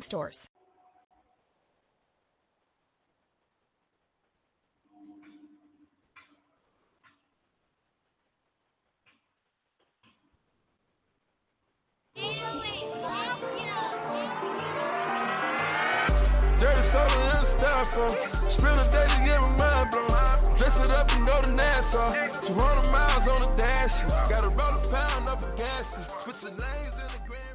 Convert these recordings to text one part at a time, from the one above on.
stores. Dirty soda in the styrofoam. Uh, spend a day to get my mind blown. Dress it up and go to Nassau. 200 miles on the dash. Gotta roll a pound up a gas. Switching lanes in the Grand.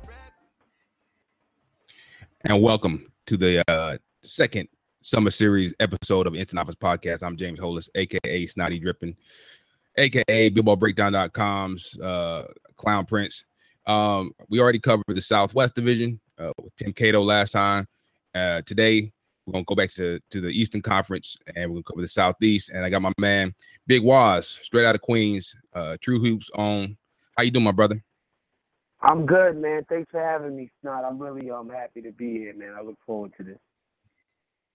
And welcome to the uh, second summer series episode of Instant Offense Podcast. I'm James Hollis, aka Snotty Dripping, aka BillboardBreakdown.com's uh, Clown Prince. Um, we already covered the Southwest Division uh, with Tim Cato last time. Uh, today we're gonna go back to, to the Eastern Conference and we're gonna cover the Southeast. And I got my man Big Wos, straight out of Queens, uh, True Hoops on. How you doing, my brother? I'm good, man. Thanks for having me, Snot. I'm really um happy to be here, man. I look forward to this.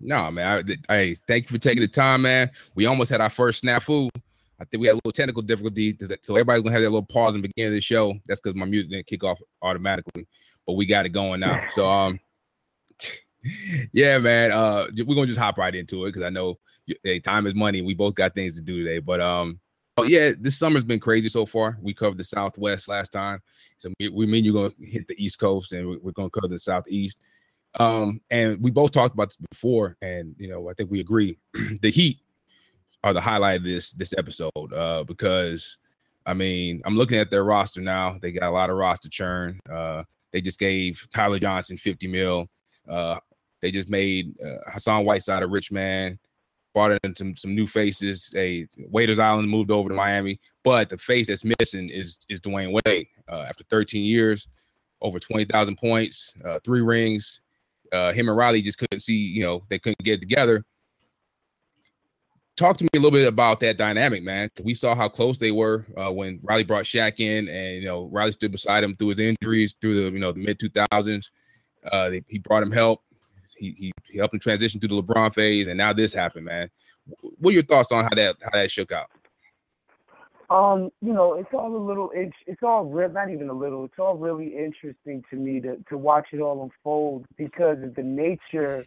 No, man. I, I thank you for taking the time, man. We almost had our first snafu. I think we had a little technical difficulty, so everybody's gonna have that little pause in the beginning of the show. That's because my music didn't kick off automatically, but we got it going now. So, um, yeah, man. Uh, we're gonna just hop right into it because I know hey, time is money. We both got things to do today, but um, oh yeah, this summer's been crazy so far. We covered the Southwest last time, so we, we mean you're gonna hit the East Coast, and we- we're gonna cover the Southeast. Um, and we both talked about this before, and you know, I think we agree the Heat are the highlight of this this episode, uh, because I mean, I'm looking at their roster now. They got a lot of roster churn. Uh, they just gave Tyler Johnson 50 mil. Uh, they just made uh, Hassan Whiteside a rich man, brought in some some new faces. A Waiters Island moved over to Miami, but the face that's missing is is Dwyane Wade. Uh, after 13 years, over 20,000 points, uh, three rings. Uh, him and Riley just couldn't see, you know, they couldn't get together. Talk to me a little bit about that dynamic, man. We saw how close they were uh, when Riley brought Shaq in, and you know Riley stood beside him through his injuries, through the you know the mid 2000s. Uh, he brought him help. He, he he helped him transition through the LeBron phase, and now this happened, man. What are your thoughts on how that how that shook out? Um, you know, it's all a little. It's it's all real. Not even a little. It's all really interesting to me to to watch it all unfold because of the nature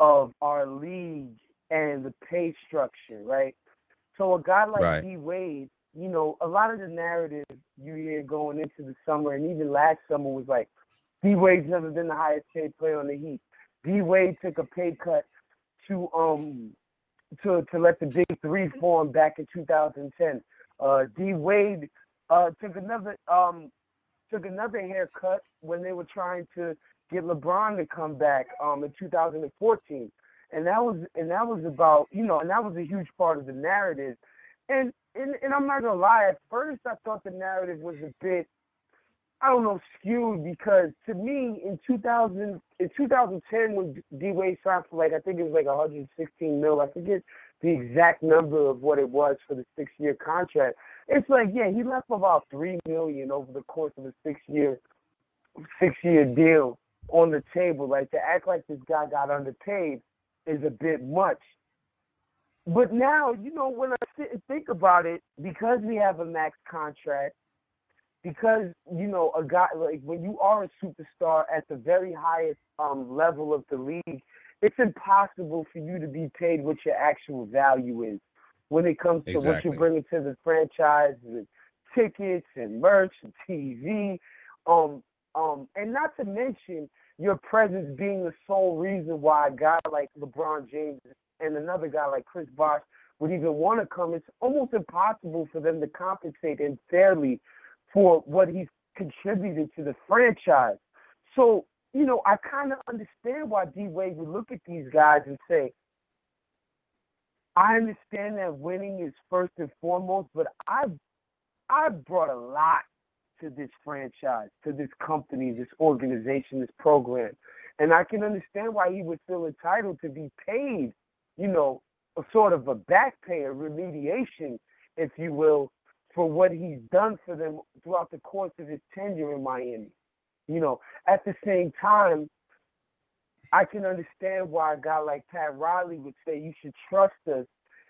of our league and the pay structure, right? So a guy like Right. D Wade, you know, a lot of the narrative you hear going into the summer and even last summer was like, D Wade's never been the highest paid player on the Heat. D Wade took a pay cut to um to to let the Big Three form back in 2010. Uh, D Wade uh, took another um took another haircut when they were trying to get LeBron to come back um in 2014, and that was and that was about you know and that was a huge part of the narrative, and and, and I'm not gonna lie. At first, I thought the narrative was a bit I don't know skewed because to me in 2000 in 2010 when D Wade signed for like I think it was like 116 mil. I forget the exact number of what it was for the six year contract. It's like yeah, he left about three million over the course of a six year six year deal on the table. Like to act like this guy got underpaid is a bit much. But now, you know, when I sit and think about it, because we have a max contract, because you know a guy like when you are a superstar at the very highest um, level of the league, it's impossible for you to be paid what your actual value is when it comes to what you're bringing to the franchise and tickets and merch and TV, um, um, and not to mention your presence being the sole reason why a guy like LeBron James and another guy like Chris Bosh would even want to come, it's almost impossible for them to compensate and fairly for what he's contributed to the franchise. So, you know, I kind of understand why D Wade would look at these guys and say, I understand that winning is first and foremost, but I've I've brought a lot to this franchise, to this company, this organization, this program. And I can understand why he would feel entitled to be paid, you know, a sort of a back pay, a remediation, if you will, for what he's done for them throughout the course of his tenure in Miami. You know, at the same time, I can understand why a guy like Pat Riley would say you should trust us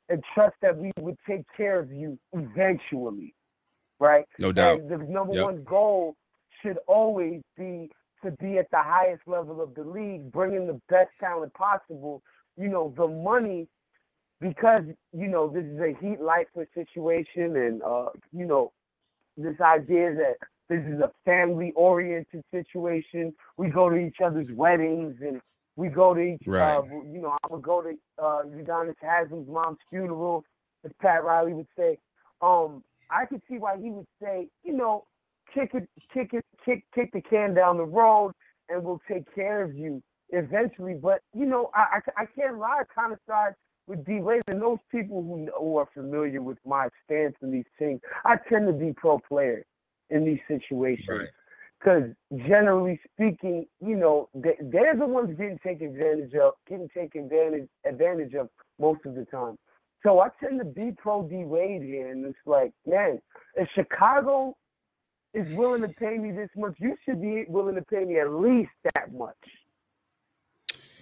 and trust that we would take care of you eventually right? No doubt. And the number yep. one goal should always be to be at the highest level of the league, bringing the best talent possible. You know, the money, because, you know, this is a heat lifeless situation and, uh, you know, this idea that this is a family oriented situation. We go to each other's weddings and we go to each, right. uh, you know, I would go to uh, Udonis Haslem's mom's funeral, as Pat Riley would say. Um, I could see why he would say, you know, kick it, kick it, kick, kick the can down the road, and we'll take care of you eventually. But you know, I I, I can't lie. Kind of side with D Wade and those people who, who are familiar with my stance in these things. I tend to be pro player in these situations. Because generally speaking, you know, they, they're the ones getting taken advantage of, getting taken advantage advantage of most of the time. So I tend to be pro D Wade here, and it's like, man, if Chicago is willing to pay me this much, you should be willing to pay me at least that much.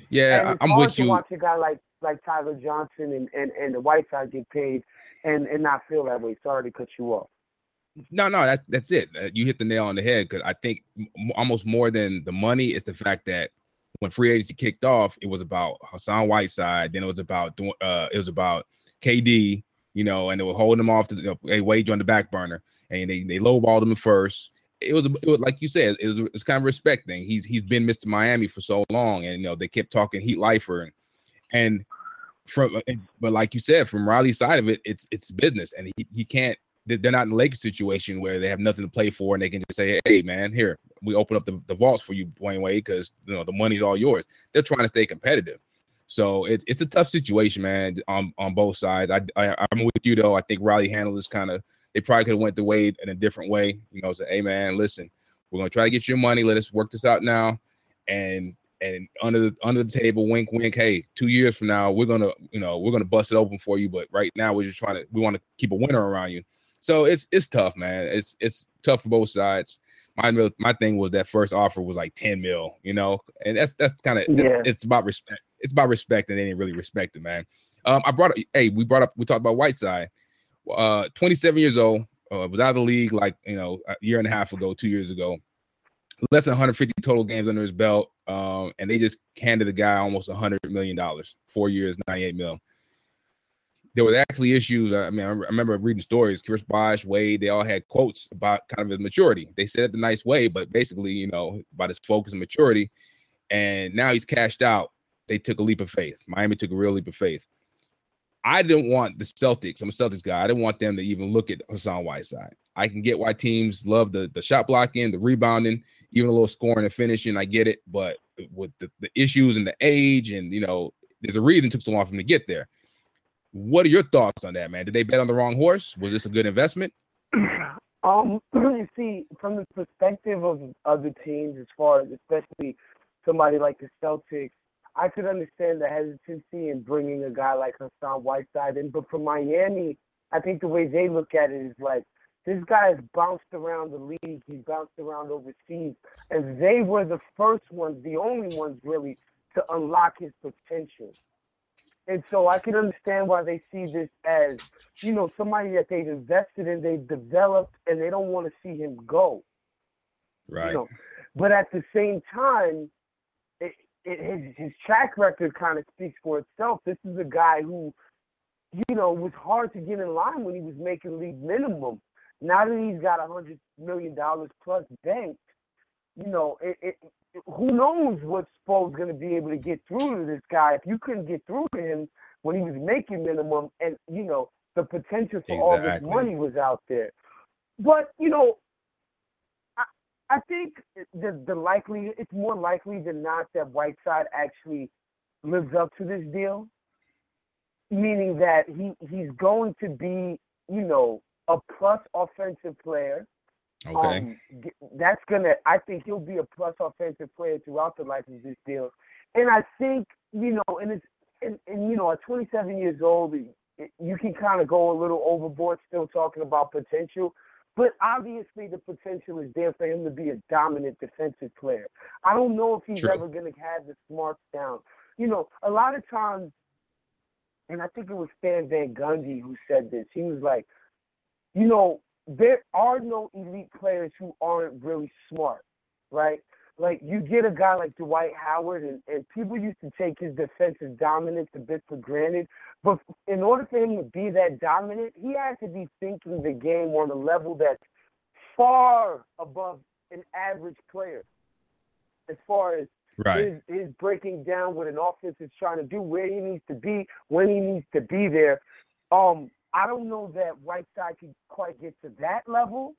Yeah, I'm with you. Watch a guy like like Tyler Johnson and and and the Whiteside get paid, and and not feel that way. Sorry to cut you off. No, no, that's that's it. Uh, you hit the nail on the head because I think almost more than the money is the fact that when free agency kicked off, it was about Hassan Whiteside. Then it was about uh, it was about KD, you know, and they were holding him off to you know, hey, wage on the back burner, and they they lowballed him first. It was, it was like you said, it was it's kind of respect thing. He's he's been Mr. Miami for so long, and you know they kept talking heat lifer, and and from uh, but like you said, from Riley's side of it, it's it's business, and he, he can't. They're not in the Lakers situation where they have nothing to play for, and they can just say, "Hey, man, here we open up the, the vaults for you, Dwyane Wade, because you know the money's all yours." They're trying to stay competitive, so it's it's a tough situation, man, on on both sides. I, I am with you though. I think Riley handled this kind of. They probably could have went the Wade in a different way. You know, say, hey man, listen, we're gonna try to get your money. Let us work this out now, and and under the under the table, wink, wink. Hey, two years from now, we're gonna you know we're gonna bust it open for you. But right now, we're just trying to we want to keep a winner around you. So it's it's tough, man. It's it's tough for both sides. My my thing was that first offer was like 10 mil, you know, and that's that's kind of yeah. it's about respect it's about respect, and they didn't really respect it, man. Um, I brought up, hey, we brought up, we talked about Whiteside, uh, 27 years old, uh, was out of the league like you know a year and a half ago, two years ago, less than 150 total games under his belt, um, and they just handed the guy almost a 100 million dollars, four years, 98 mil. There was actually issues. I mean, I remember reading stories. Chris Bosh, Wade, they all had quotes about kind of his maturity. They said it the nice way, but basically, you know, about his focus and maturity. And now he's cashed out they took a leap of faith. Miami took a real leap of faith. I didn't want the Celtics. I'm a Celtics guy. I didn't want them to even look at Hassan Whiteside. I can get why teams love the the shot blocking, the rebounding, even a little scoring and finishing. I get it, but with the, the issues and the age, and you know, there's a reason it took so long for him to get there. What are your thoughts on that, man? Did they bet on the wrong horse? Was this a good investment? Um, you see, from the perspective of other teams, as far as especially somebody like the Celtics, I could understand the hesitancy in bringing a guy like Hassan Whiteside in, but for Miami, I think the way they look at it is like this guy has bounced around the league, he's bounced around overseas, and they were the first ones, the only ones really, to unlock his potential. And so I can understand why they see this as, you know, somebody that they've invested in, they've developed, and they don't want to see him go. Right. You know? But at the same time, it, his his track record kind of speaks for itself. This is a guy who, you know, was hard to get in line when he was making league minimum. Now that he's got a hundred million dollars plus banked, you know, it, it who knows what Spo's going to be able to get through to this guy if you couldn't get through to him when he was making minimum and you know the potential for all this money was out there. But you know, I I think the the likely it's more likely than not that Whiteside actually lives up to this deal, meaning that he he's going to be you know a plus offensive player. Okay. Um, that's gonna. I think he'll be a plus offensive player throughout the life of this deal, and I think you know, and it's and, and you know, at 27 years old, you can kind of go a little overboard, still talking about potential. But obviously, the potential is there for him to be a dominant defensive player. I don't know if he's True. ever going to have the smarts down. You know, a lot of times, and I think it was Stan Van Gundy who said this. He was like, you know, there are no elite players who aren't really smart, right? Like you get a guy like Dwight Howard, and, and people used to take his defensive dominance a bit for granted. But in order for him to be that dominant, he has to be thinking the game on a level that's far above an average player, as far as Right. his, his breaking down what an offense is trying to do, where he needs to be, when he needs to be there. Um, I don't know that Whiteside can quite get to that level,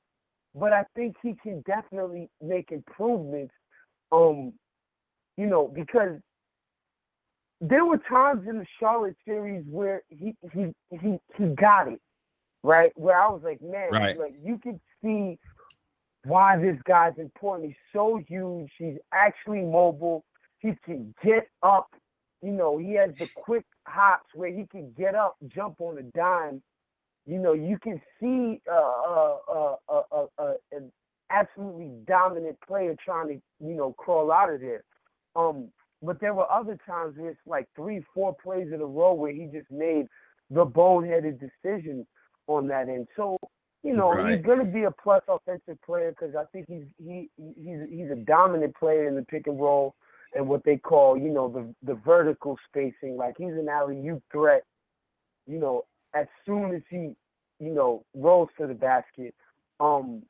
but I think he can definitely make improvements. Um, you know, because there were times in the Charlotte series where he he he he got it right, where I was like, man, Right. like you could see why this guy's important. He's so huge. He's actually mobile. He can get up. You know, he has the quick hops where he can get up, jump on a dime. You know, you can see uh, uh, uh, uh, uh, uh, an absolutely dominant player trying to, you know, crawl out of there. Um, but there were other times where it's like three, four plays in a row where he just made the boneheaded decision on that end. So, you know, Right. he's going to be a plus offensive player because I think he's he he's he's a dominant player in the pick and roll and what they call, you know, the the vertical spacing. Like he's an alley oop threat. You know, as soon as he, you know, rolls to the basket. Um,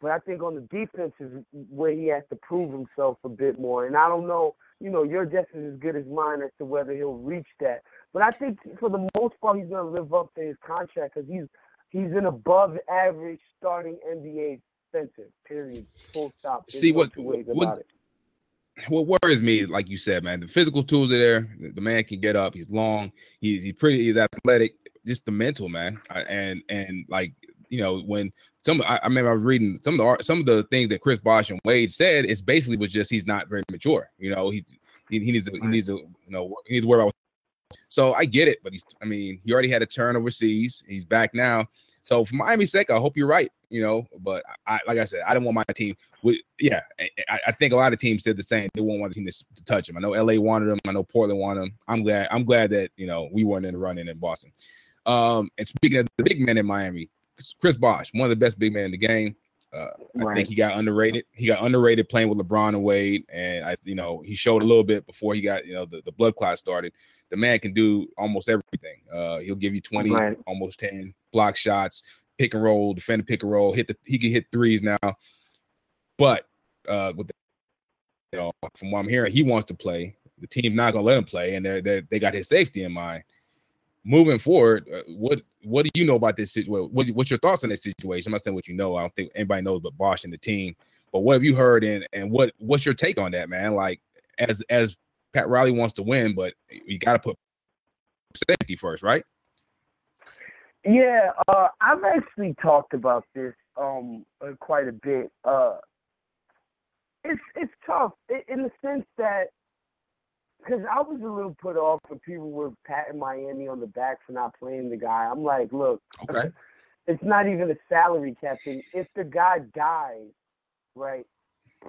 but I think on the defense is where he has to prove himself a bit more. And I don't know, you know, your guess is as good as mine as to whether he'll reach that. But I think for the most part, he's going to live up to his contract because he's he's an above average starting NBA defensive. Period. Full stop. There's See, no what- what- about it. What worries me is like you said, man, the physical tools are there. The the man can get up. He's long. He's he's pretty. He's athletic. Just the mental, man. I- And and like you know when some I, I remember I was reading some of the art- some of the things that Chris Bosh and Wade said. It's basically was just he's not very mature. You know he's he, he needs to, he needs to you know he needs to worry about. So I get it, but he's I mean he already had a turn overseas. He's back now. So for Miami's sake, I hope you're right. You know, but I like I said, I didn't want my team. With, yeah, I, I think a lot of teams did the same. They won't want the team to, to touch him. I know LA wanted him. I know Portland wanted him. I'm glad. I'm glad that you know we weren't in the running in Boston. Um, and speaking of the big men in Miami, Chris Bosh, one of the best big men in the game. Uh, I think he got underrated. He got underrated playing with LeBron and Wade, and I, you know, he showed a little bit before he got, you know, the, the blood clot started. The man can do almost everything. Uh, he'll give you twenty, Right. almost ten block shots, pick and roll, defend the pick and roll, hit the. He can hit threes now, but uh, with the, you know, from what I'm hearing, he wants to play. The team's not gonna let him play, and they they they got his safety in mind. Moving forward, uh, what what do you know about this situation? What, what's your thoughts on this situation? I'm not saying what you know. I don't think anybody knows but Bosh and the team. But what have you heard, and and what what's your take on that, man? Like as as Pat Riley wants to win, but you got to put safety first, right? Yeah, uh, I've actually talked about this um uh, quite a bit. Uh, it's it's tough in the sense that because I was a little put off when people were patting Miami on the back for not playing the guy. I'm like, look, Okay. it's not even a salary cap thing. If the guy dies, right,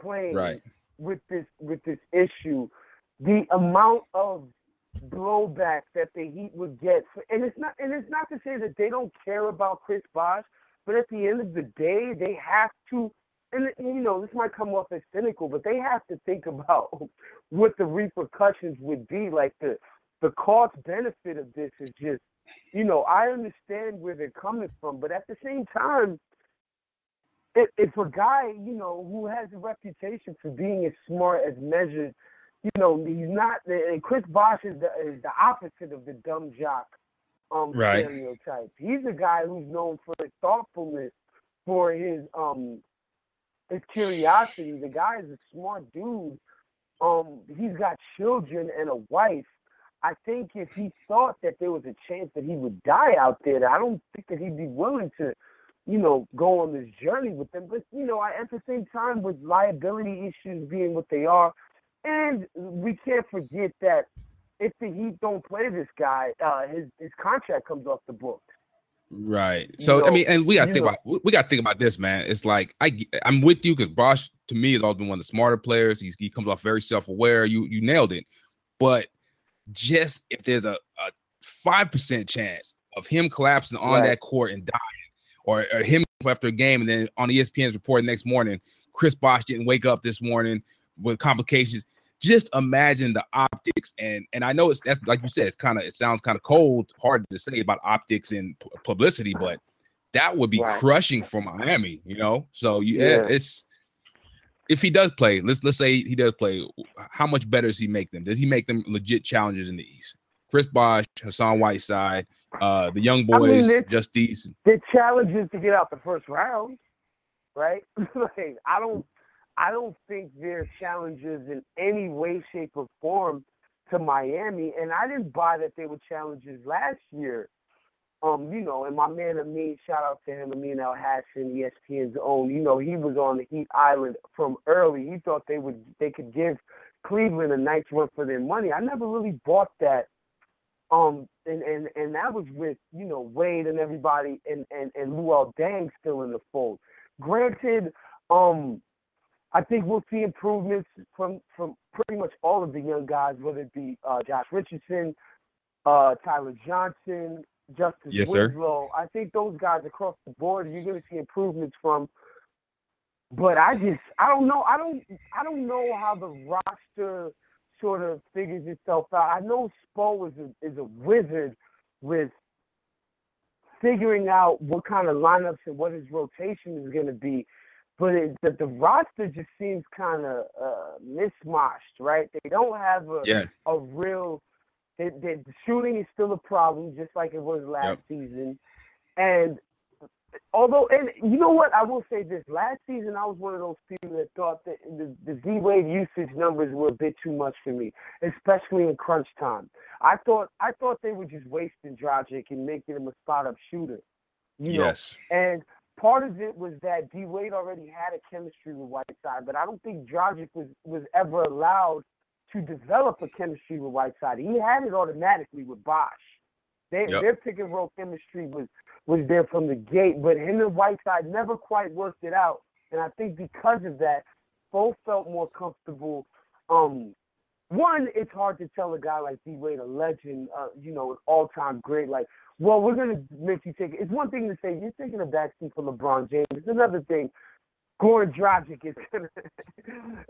playing Right. with this with this issue, the amount of blowback that the Heat would get, for, and it's not and it's not to say that they don't care about Chris Bosh, but at the end of the day, they have to. And you know, this might come off as cynical, but they have to think about what the repercussions would be. Like the the cost benefit of this is just, you know, I understand where they're coming from, but at the same time, if, if a guy, you know, who has a reputation for being as smart as measured, you know, he's not. And Chris Bosh is the, is the opposite of the dumb jock um, right. stereotype. He's a guy who's known for his thoughtfulness, for his um his curiosity. The guy is a smart dude. Um, he's got children and a wife. I think if he thought that there was a chance that he would die out there, I don't think that he'd be willing to, you know, go on this journey with them. But you know, at the same time, with liability issues being what they are, and we can't forget that if the Heat don't play this guy, uh, his his contract comes off the books. Right. So know, I mean, and we got to think know. about we got to think about this, man. It's like I I'm with you because Bosh to me has always been one of the smarter players. He's, he comes off very self aware. You you nailed it. But just if there's a five percent chance of him collapsing on Right. that court and dying, or, or him after a game, and then on ESPN's report the next morning, Chris Bosh didn't wake up this morning with complications. Just imagine the optics, and and I know it's that's like you said, it's kind of it sounds kind of cold, hard to say about optics and pu- publicity, but that would be crushing for Miami, you know. So you, yeah, Yeah. it's if he does play, let's let's say he does play, how much better does he make them? Does he make them legit challengers in the East? Chris Bosh, Hassan Whiteside, uh, the young I mean, boys, it's- just these. the challenge is to get out the first round, right? like I don't, I don't think they're challenges in any way, shape, or form to Miami, and I didn't buy that they were challenges last year. Um, you know, and my man Amin, shout out to him, Amin Elhassan, ESPN's own. You know, he was on the Heat Island from early. He thought they would, they could give Cleveland a nice run for their money. I never really bought that um, and, and, and that was with, you know, Wade and everybody and, and, and Luol Deng still in the fold. Granted, um, I think we'll see improvements from, from pretty much all of the young guys, whether it be uh, Josh Richardson, uh, Tyler Johnson, Justise Yes, sir. Winslow. I think those guys across the board, you're going to see improvements from. But I just, I don't know. I don't, I don't know how the roster sort of figures itself out. I know Spo is a, is a wizard with figuring out what kind of lineups and what his rotation is going to be, but it, the, the roster just seems kind of uh, mismatched, right? They don't have a Yeah, a real. They, they, the shooting is still a problem, just like it was last Yep. season. And although, and you know what, I will say this: last season, I was one of those people that thought that the, the D Wade usage numbers were a bit too much for me, especially in crunch time. I thought I thought they were just wasting Dragic and making him a spot up shooter. You know, yes, and part of it was that D Wade already had a chemistry with Whiteside, but I don't think Dragic was, was ever allowed to develop a chemistry with Whiteside. He had it automatically with Bosh. They, Yep. Their pick and roll chemistry was, was there from the gate, but him and Whiteside never quite worked it out. And I think because of that, both felt more comfortable. Um, one, it's hard to tell a guy like D Wade, a legend, uh, you know, an all time great, like, well, we're gonna make you take it. It's one thing to say you're taking a backseat for LeBron James. It's another thing. Goran Dragic is gonna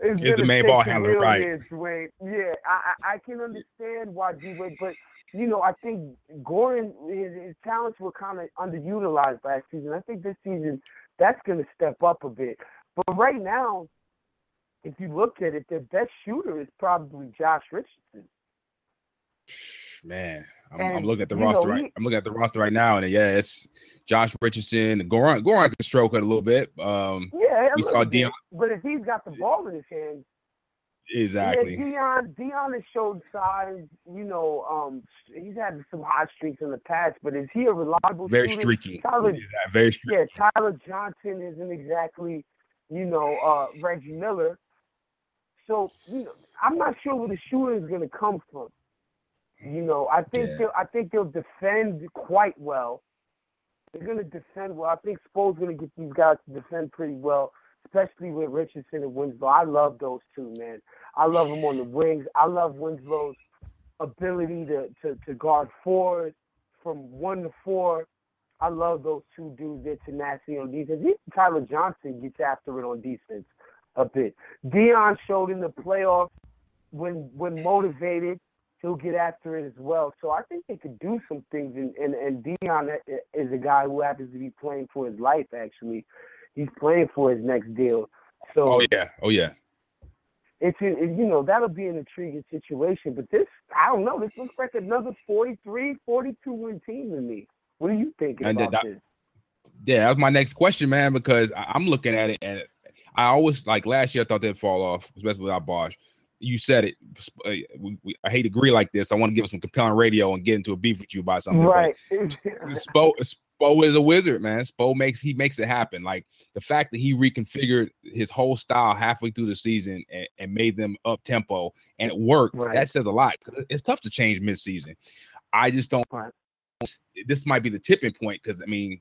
is, the main ball handler, right. Wade. Yeah, I, I can understand why D Wade, but you know, I think Goran his, his talents were kind of underutilized last season. I think this season that's gonna step up a bit. But right now, if you look at it, their best shooter is probably Josh Richardson. man. I'm, I'm looking at the you know, roster right. I'm looking at the roster right now, and yeah, it's Josh Richardson, Goran. Goran can stroke it a little bit. Um, Yeah, We saw. Dion- But if he's got the ball in his hands, exactly. Yeah, Dion Dion has showed signs. You know, um, he's had some hot streaks in the past, but is he a reliable? Very shooter? streaky. Tyler, Very streaky. yeah, Tyler Johnson isn't exactly, you know, uh, Reggie Miller. So you know, I'm not sure where the shooting is going to come from. You know, I think Yeah. they'll, I think they'll defend quite well. They're going to defend well. I think Spo's going to get these guys to defend pretty well, especially with Richardson and Winslow. I love those two, man. I love them on the wings. I love Winslow's ability to, to, to guard fours from one to four. I love those two dudes. Their tenacity on defense. Even Tyler Johnson gets after it on defense a bit. Dion showed in the playoffs when when motivated, he'll get after it as well. So I think they could do some things. And and, and Dion is a guy who happens to be playing for his life. Actually, he's playing for his next deal. So oh yeah, oh yeah. It's it, you know that'll be an intriguing situation, but this I don't know. This looks like another 43, 42 win team to me. What are you thinking and about that, this? Yeah, that was my next question, man. Because I'm looking at it, and I always like last year. I thought they'd fall off, especially without Bosh. You said it. Uh, we, we, I hate to agree like this. I want to give some compelling radio and get into a beef with you about something. Right. Spo, Spo is a wizard, man. Spo makes he makes it happen. Like the fact that he reconfigured his whole style halfway through the season and, and made them up tempo and it worked. Right. That says a lot. It's tough to change mid season. I just don't. Right. This might be the tipping point because I mean,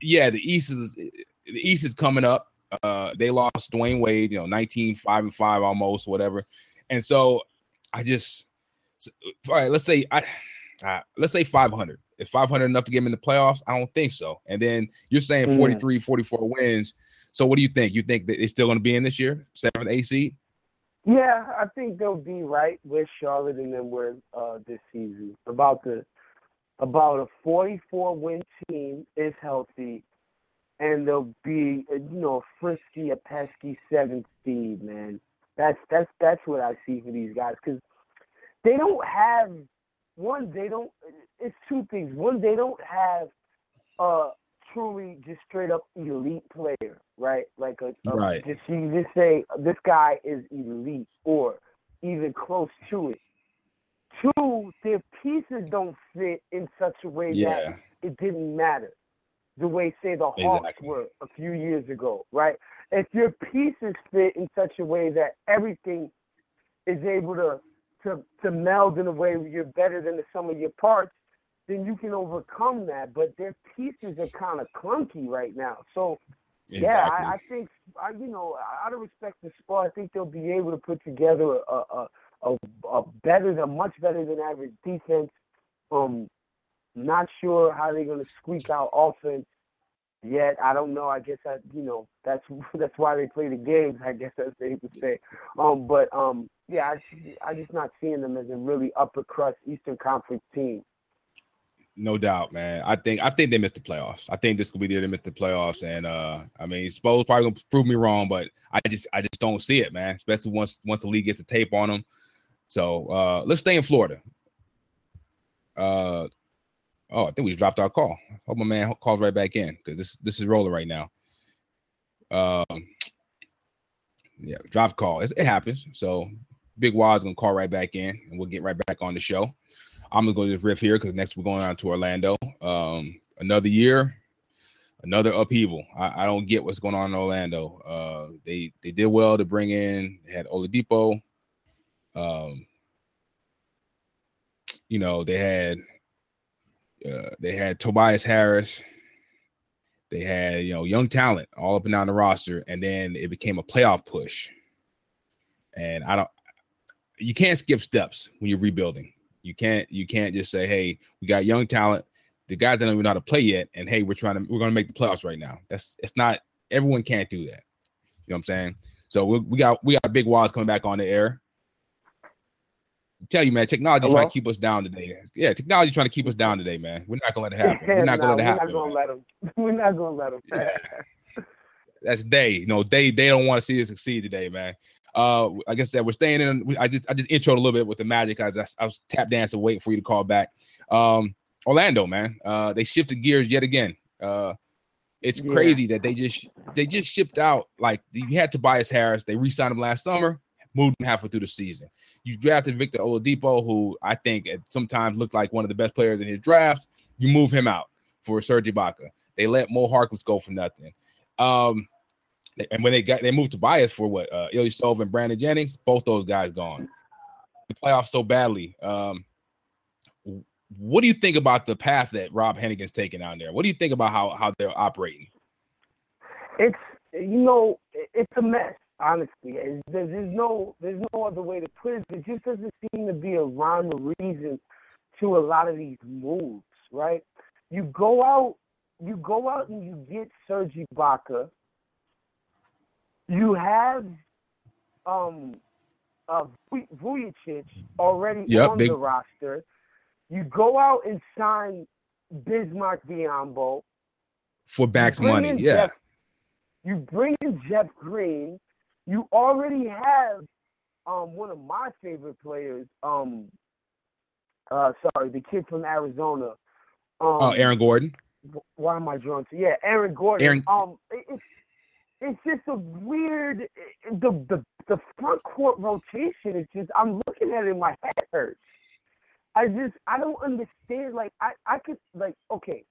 yeah, the East is the East is coming up. Uh, they lost Dwyane Wade, you know, 19, 5 and 5 almost, whatever. And so I just all right, let's say I uh, let's say 500. If 500 enough to get him in the playoffs, I don't think so. And then you're saying 43, 44 wins. So what do you think? You think that it's still going to be in this year, seventh AC? Yeah, I think they'll be right with Charlotte and then where uh, this season. About the about a 44 win team is healthy, and they'll be you know frisky, a pesky seventh seed, man. That's that's that's what I see for these guys because they don't have one. They don't. It's two things. One, they don't have a truly just straight up elite player, right? Like a, a right. Just you just say this guy is elite or even close to it. Two, their pieces don't fit in such a way yeah. that it didn't matter. The way, say, the Hawks exactly. were a few years ago, right? If your pieces fit in such a way that everything is able to to to meld in a way where you're better than the sum of your parts, then you can overcome that. But their pieces are kind of clunky right now. So exactly. yeah, I, I think I, you know, I out of respect to Spo, I think they'll be able to put together a, a a, a better than much better than average defense. Um, not sure how they're going to squeak out offense yet. I don't know. I guess I, you know, that's that's why they play the games. I guess that's they would say. Um, but um, yeah, I I just not seeing them as a really upper crust Eastern Conference team. No doubt, man. I think I think they missed the playoffs. I think this could be the year they missed the playoffs. And uh I mean, Spo's probably gonna prove me wrong, but I just I just don't see it, man. Especially once once the league gets the tape on them. So uh, let's stay in Florida. Uh, oh, I think we dropped our call. Hope my man calls right back in because this this is rolling right now. Um, yeah, drop call. It's, it happens. So Big Wos gonna call right back in, and we'll get right back on the show. I'm gonna go to this riff here because next we're going on to Orlando. Um, another year, another upheaval. I, I, don't get what's going on in Orlando. Uh, they they did well to bring in had Oladipo. Um, you know, they had uh, they had Tobias Harris. They had you know young talent all up and down the roster, and then it became a playoff push. And I don't, you can't skip steps when you're rebuilding. You can't you can't just say, hey, we got young talent. The guys don't even know how to play yet, and hey, we're trying to we're going to make the playoffs right now. That's it's not everyone can't do that. You know what I'm saying? So we, we got we got Big Wos coming back on the air tell you, man, technology trying to keep us down today. Yeah, technology trying to keep us down today, man. We're not gonna let it happen. We're not gonna let it happen. We're not gonna let them. We're not gonna let them. Yeah. That's they. You know, they they don't want to see us succeed today, man. Uh, like I said, we're staying in. I just I just introed a little bit with the Magic as I, I was tap dancing, waiting for you to call back. Um, Orlando, man. Uh, they shifted gears yet again. Uh, it's yeah. crazy that they just they just shipped out like you had Tobias Harris. They re-signed him last summer, moved him halfway through the season. You drafted Victor Oladipo, who I think at sometimes looked like one of the best players in his draft. You move him out for Serge Ibaka. They let Mo Harkless go for nothing. Um, and when they got they moved Tobias for what uh Ilyasova and Brandon Jennings, both those guys gone. The playoffs so badly. Um, what do you think about the path that Rob Hennigan's taking down there? What do you think about how how they're operating? It's you know it's a mess honestly. There's, there's no there's no other way to put it. There just doesn't seem to be a rhyme or reason to a lot of these moves, right? You go out, you go out and you get Serge Ibaka. You have um uh Vucevic already yep, on big. the roster. You go out and sign Bismack Biyombo for Max money, yeah. Jeff, You bring in Jeff Green. You already have um, one of my favorite players. Um, uh, sorry, the kid from Arizona. Um, oh, Aaron Gordon. Why am I drawn to? Yeah, Aaron Gordon. Aaron- Um, it, it's it's just a weird. The the the front court rotation is just. I'm looking at it, and my head hurts. I just I don't understand. Like I I could like okay,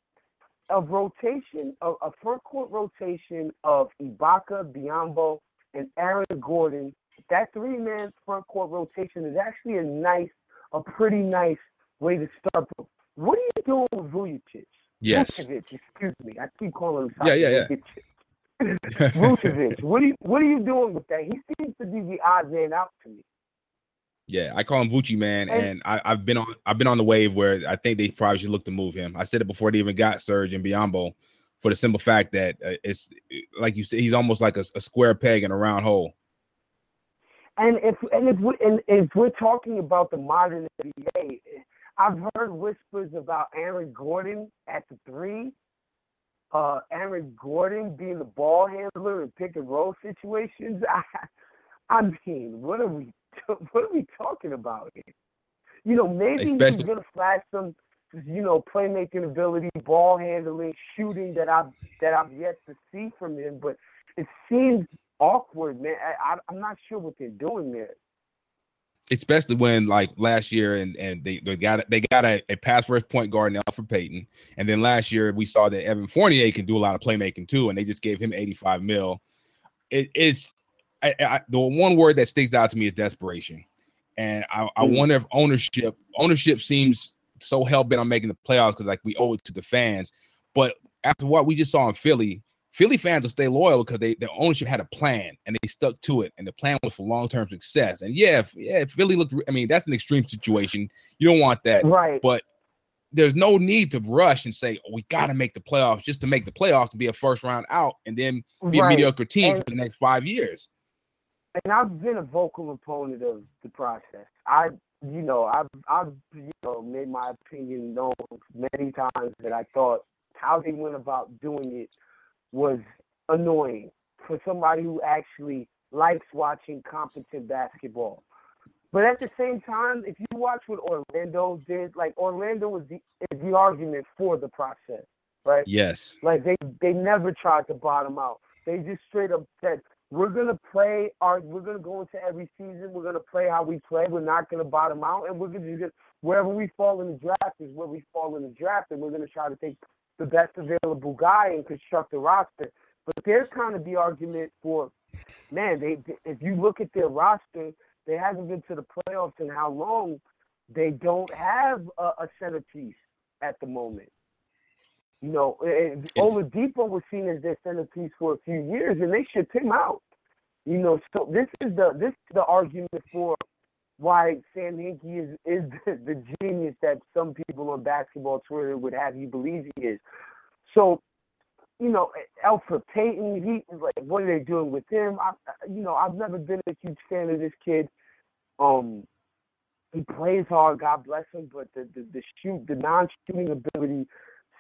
a rotation a, a front court rotation of Ibaka, Biyombo, and Aaron Gordon. That three man front court rotation is actually a nice, a pretty nice way to start. What are you doing with Vucevic? Yes. Vucevic, excuse me. I keep calling him. Yeah, yeah, yeah. Vucevic. What are you What are you doing with that? He seems to be the odd man out to me. Yeah, I call him Vucci man, And- and I, I've been on I've been on the wave where I think they probably should look to move him. I said it before they even got Serge and Biyombo, for the simple fact that uh, it's like you said, he's almost like a, a square peg in a round hole. And if and if we and if we're talking about the modern NBA, I've heard whispers about Aaron Gordon at the three, uh, Aaron Gordon being the ball handler in pick and roll situations. I, I mean, what are we what are we talking about here? You know, maybe he's Especially- gonna flash some, you know, playmaking ability, ball handling, shooting that I've that I've yet to see from him. But it seems awkward, man. I, I, I'm not sure what they're doing there. especially when like last year and and they, they got they got a, a pass first point guard now for Payton, and then last year we saw that Evan Fournier can do a lot of playmaking too, and they just gave him 85 mil. It is I, I, the one word that sticks out to me is desperation, and I, I Mm. wonder if ownership ownership seems so hell bent on making the playoffs because like we owe it to the fans, but after what we just saw in Philly. Philly fans will stay loyal because they their ownership had a plan and they stuck to it, and the plan was for long term success. And yeah, if, yeah, if Philly looked. I mean, that's an extreme situation. You don't want that, Right. but there's no need to rush and say oh, we got to make the playoffs just to make the playoffs to be a first round out and then be a mediocre team And- for the next five years. and I've been a vocal opponent of the process. I, you know, I've, I've, you know, made my opinion known many times that I thought how they went about doing it was annoying for somebody who actually likes watching competent basketball. But at the same time, if you watch what Orlando did, like Orlando was the is the argument for the process, right? Yes, Like they they never tried to bottom out. They just straight up said, "We're gonna play our. We're gonna go into every season. We're gonna play how we play. We're not gonna bottom out, and we're gonna just wherever we fall in the draft is where we fall in the draft, and we're gonna try to take the best available guy and construct a roster." But there's kind of the argument for, man, they if you look at their roster, they haven't been to the playoffs in how long? They don't have a, a centerpiece at the moment. You know, and Oladipo was seen as their centerpiece for a few years, and they shipped him out. You know, so this is the this is the argument for why Sam Hinkie is is the, the genius that some people on basketball Twitter would have you believe he is. So, you know, Elfrid Payton, he like, what are they doing with him? I, you know, I've never been a huge fan of this kid. Um, he plays hard, God bless him, but the the, the shoot, the non-shooting ability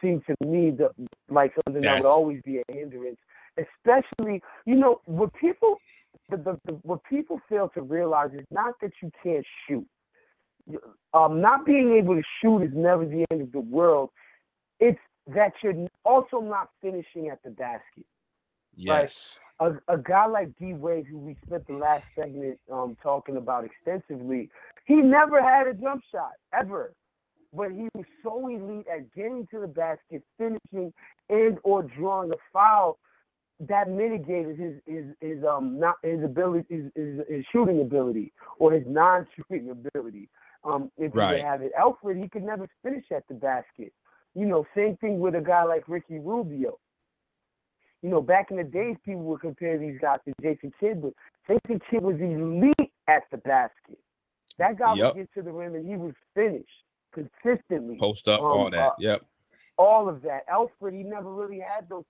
seems to me the, like something that would always be a hindrance. Especially, you know, what people the, the, the what people fail to realize is not that you can't shoot. Um, not being able to shoot is never the end of the world. It's that you're also not finishing at the basket. yes, A, a guy like D Wade, who we spent the last segment um, talking about extensively, he never had a jump shot ever, but he was so elite at getting to the basket, finishing, and or drawing a foul that mitigated his his his um not his ability his, his, his shooting ability or his non-shooting ability. Um, if Right. have it, Elfrid he could never finish at the basket. You know, same thing with a guy like Ricky Rubio. You know, back in the days, people would compare these guys to Jason Kidd, but Jason Kidd was elite at the basket. That guy Yep. would get to the rim and he was finished consistently. post up, Um, all that. uh, yep, all of that. Elfrid, he never really had those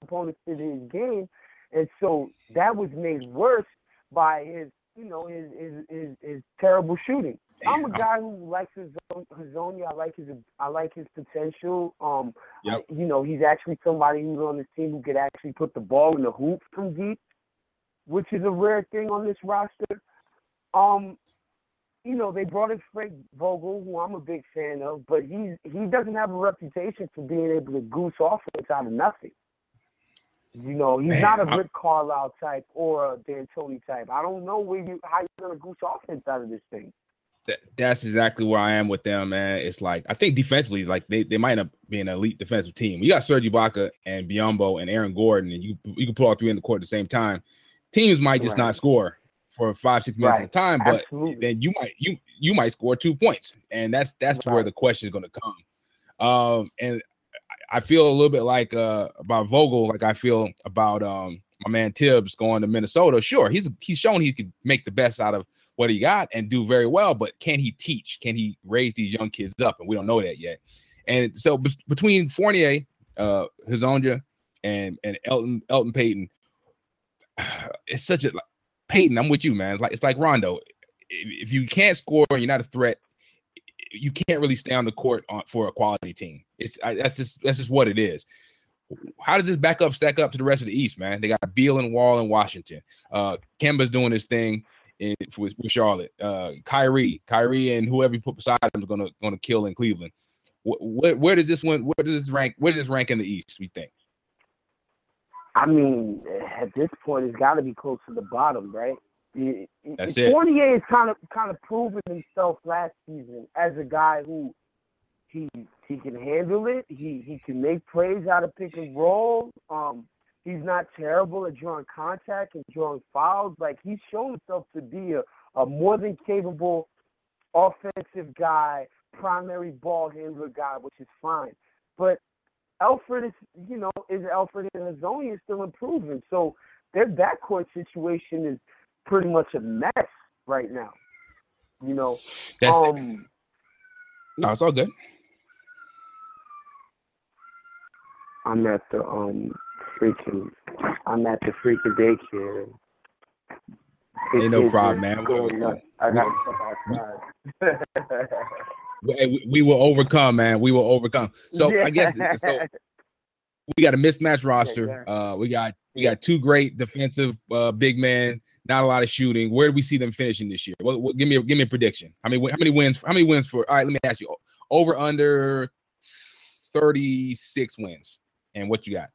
components to his game, and so that was made worse by his, you know, his his his, his terrible shooting. I'm a guy who likes his Hezonja. I like his I like his potential. Um, Yep. I- you know, he's actually somebody who's on this team who could actually put the ball in the hoop from deep, which is a rare thing on this roster. Um, you know, they brought in Frank Vogel, who I'm a big fan of, but he's he doesn't have a reputation for being able to goose offense out of nothing. You know, he's Man, not a Rick Carlisle type or a D'Antoni type. I don't know where you how you're gonna goose offense out of this thing. That, that's exactly where I am with them, man. It's like I think defensively, like they, they might up being an elite defensive team. You got Serge Ibaka and Biyombo and Aaron Gordon, and you you can put all three in the court at the same time. Teams might just Right. not score for five six minutes Right. at a time, but Absolutely. then you might you you might score two points, and that's that's where the question is going to come. Um, and I- feel a little bit like uh about Vogel, like I feel about um my man Tibbs going to Minnesota. Sure, he's he's shown he could make the best out of what he got and do very well, but can he teach? Can he raise these young kids up? And we don't know that yet. And so be- between Fournier, uh, Hezonja, and and Elfrid Elfrid Payton, it's such a Payton, I'm with you, man. Like it's like Rondo. If you can't score and you're not a threat, you can't really stay on the court on, for a quality team. It's I, that's just that's just what it is. How does this backup stack up to the rest of the East, man? They got Beal and Wall in Washington. Uh, Kemba's doing his thing in with, with Charlotte. Uh, Kyrie, Kyrie, and whoever you put beside him is gonna gonna kill in Cleveland. Wh- wh- where does this one? Where does this rank? Where does this rank in the East? We think. I mean, at this point, it's got to be close to the bottom, right? It- That's it. Fournier has kind of kind of proven himself last season as a guy who he he can handle it. He he can make plays out of pick and roll. Um, he's not terrible at drawing contact and drawing fouls. Like he's shown himself to be a, a more than capable offensive guy, primary ball handler guy, which is fine. But Elfrid is, you know, is Elfrid and Hezonja is still improving. So their backcourt situation is pretty much a mess right now. You know, That's um, no, it's all good. I'm at the um freaking, I'm at the freaking daycare. Ain't no problem, man. I got to step outside. We, we will overcome, man. We will overcome. So I guess so. We got a mismatch roster. Uh, we got we got two great defensive uh, big men. Not a lot of shooting. Where do we see them finishing this year? What, what, give me a, give me a prediction. How many how many wins? How many wins for? All right, let me ask you. Over under thirty six wins, and what you got?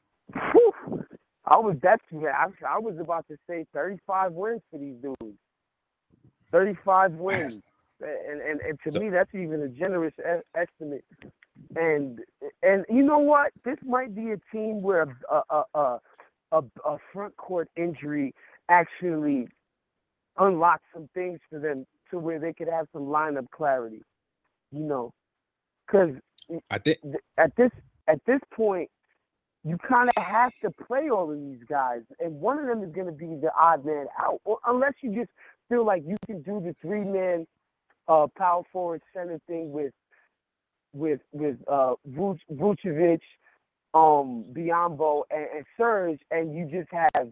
Whew. I was that's I, I was about to say 35 wins for these dudes. 35 wins, and and, and to So- me that's even a generous e- estimate. And and you know what? This might be a team where a a a, a, a front court injury actually unlocks some things for them to where they could have some lineup clarity. You know, because I think th- at this at this point, you kind of have to play all of these guys, and one of them is going to be the odd man out, or unless you just feel like you can do the three man uh, power forward center thing with with with uh, Vucevic, um, Biyombo, and, and Serge, and you just have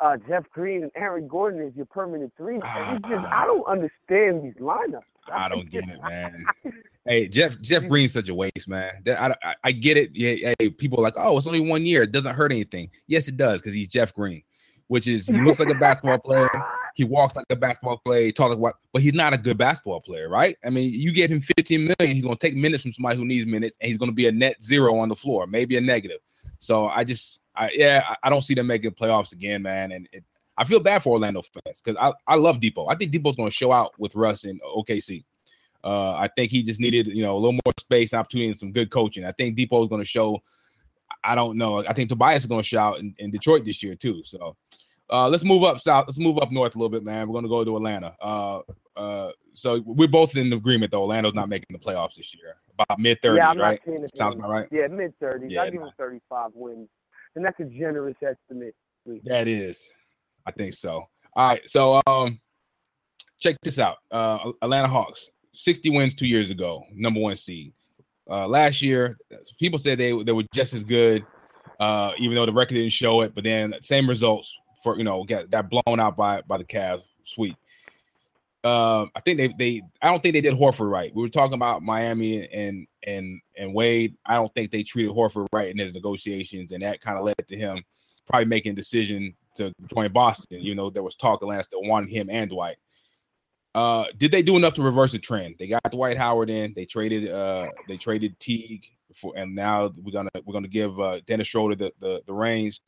uh, Jeff Green and Aaron Gordon as your permanent three. And it's just I don't understand these lineups. I don't get it, man. Hey, Jeff Jeff Green's such a waste, man. That I, I, I get it. Yeah, hey, people are like, oh, it's only one year. It doesn't hurt anything. Yes, it does because he's Jeff Green, which is he looks like a basketball player. He walks like a basketball player. Talks like what, but he's not a good basketball player, right? I mean, you give him 15 million, he's gonna take minutes from somebody who needs minutes, and he's gonna be a net zero on the floor, maybe a negative. So I just, I yeah, I, don't see them making playoffs again, man. And it, I feel bad for Orlando fans because I, I love Dipo. I think Dipo's gonna show out with Russ and OKC. Uh, I think he just needed, you know, a little more space, opportunity, and some good coaching. I think Depot is going to show. I don't know. I think Tobias is going to show out in, in Detroit this year too. So uh, let's move up south. Let's move up north a little bit, man. We're going to go to Atlanta. Uh, uh, so we're both in agreement though. Orlando's not making the playoffs this year. About mid thirties, yeah, I'm right? not seeing. Sounds about right. Yeah, mid thirties. Yeah, I give him thirty five wins, and that's a generous estimate. That is, I think so. All right, so um, check this out. Uh, Atlanta Hawks, sixty wins two years ago, number one seed. Uh, last year, people said they they were just as good, uh, even though the record didn't show it. But then same results for you know got got blown out by by the Cavs. Sweet. um, I think they they I don't think they did Horford right. We were talking about Miami and and and Wade. I don't think they treated Horford right in his negotiations, and that kind of led to him probably making a decision to join Boston. You know, there was talk Lance that wanted him and Dwight. Uh, did they do enough to reverse the trend? They got Dwight Howard in. They traded uh they traded Teague for, and now we're gonna we're gonna give uh, Dennis Schroeder the the, the reins.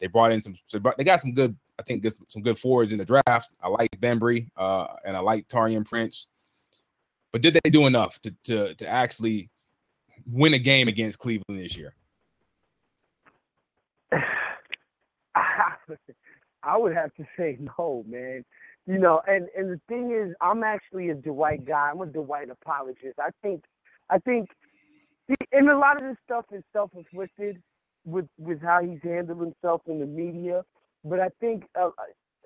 They brought in some. They got some good. I think some good forwards in the draft. I like Bembry, uh, and I like Taurean Prince. But did they do enough to to to actually win a game against Cleveland this year? I would have to say no, man. You know, and and the thing is, I'm actually a Dwight guy. I'm a Dwight apologist. I think, I think, and a lot of this stuff is self-inflicted with with how he's handled himself in the media. But I think a,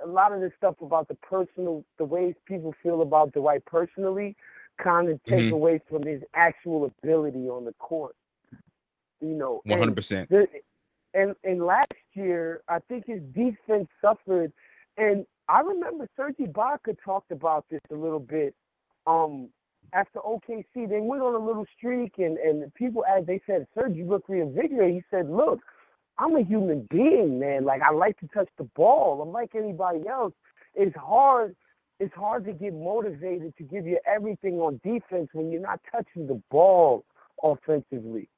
a lot of the stuff about the personal, the ways people feel about Dwight personally, kind of take mm-hmm. away from his actual ability on the court. You know, one hundred percent. And and last year, I think his defense suffered, and I remember Serge Ibaka talked about this a little bit. Um, after OKC, they went on a little streak, and and people as they said, Serge, you look reinvigorated. He said, look, I'm a human being, man. Like I like to touch the ball. I'm like anybody else. It's hard. It's hard to get motivated to give you everything on defense when you're not touching the ball offensively.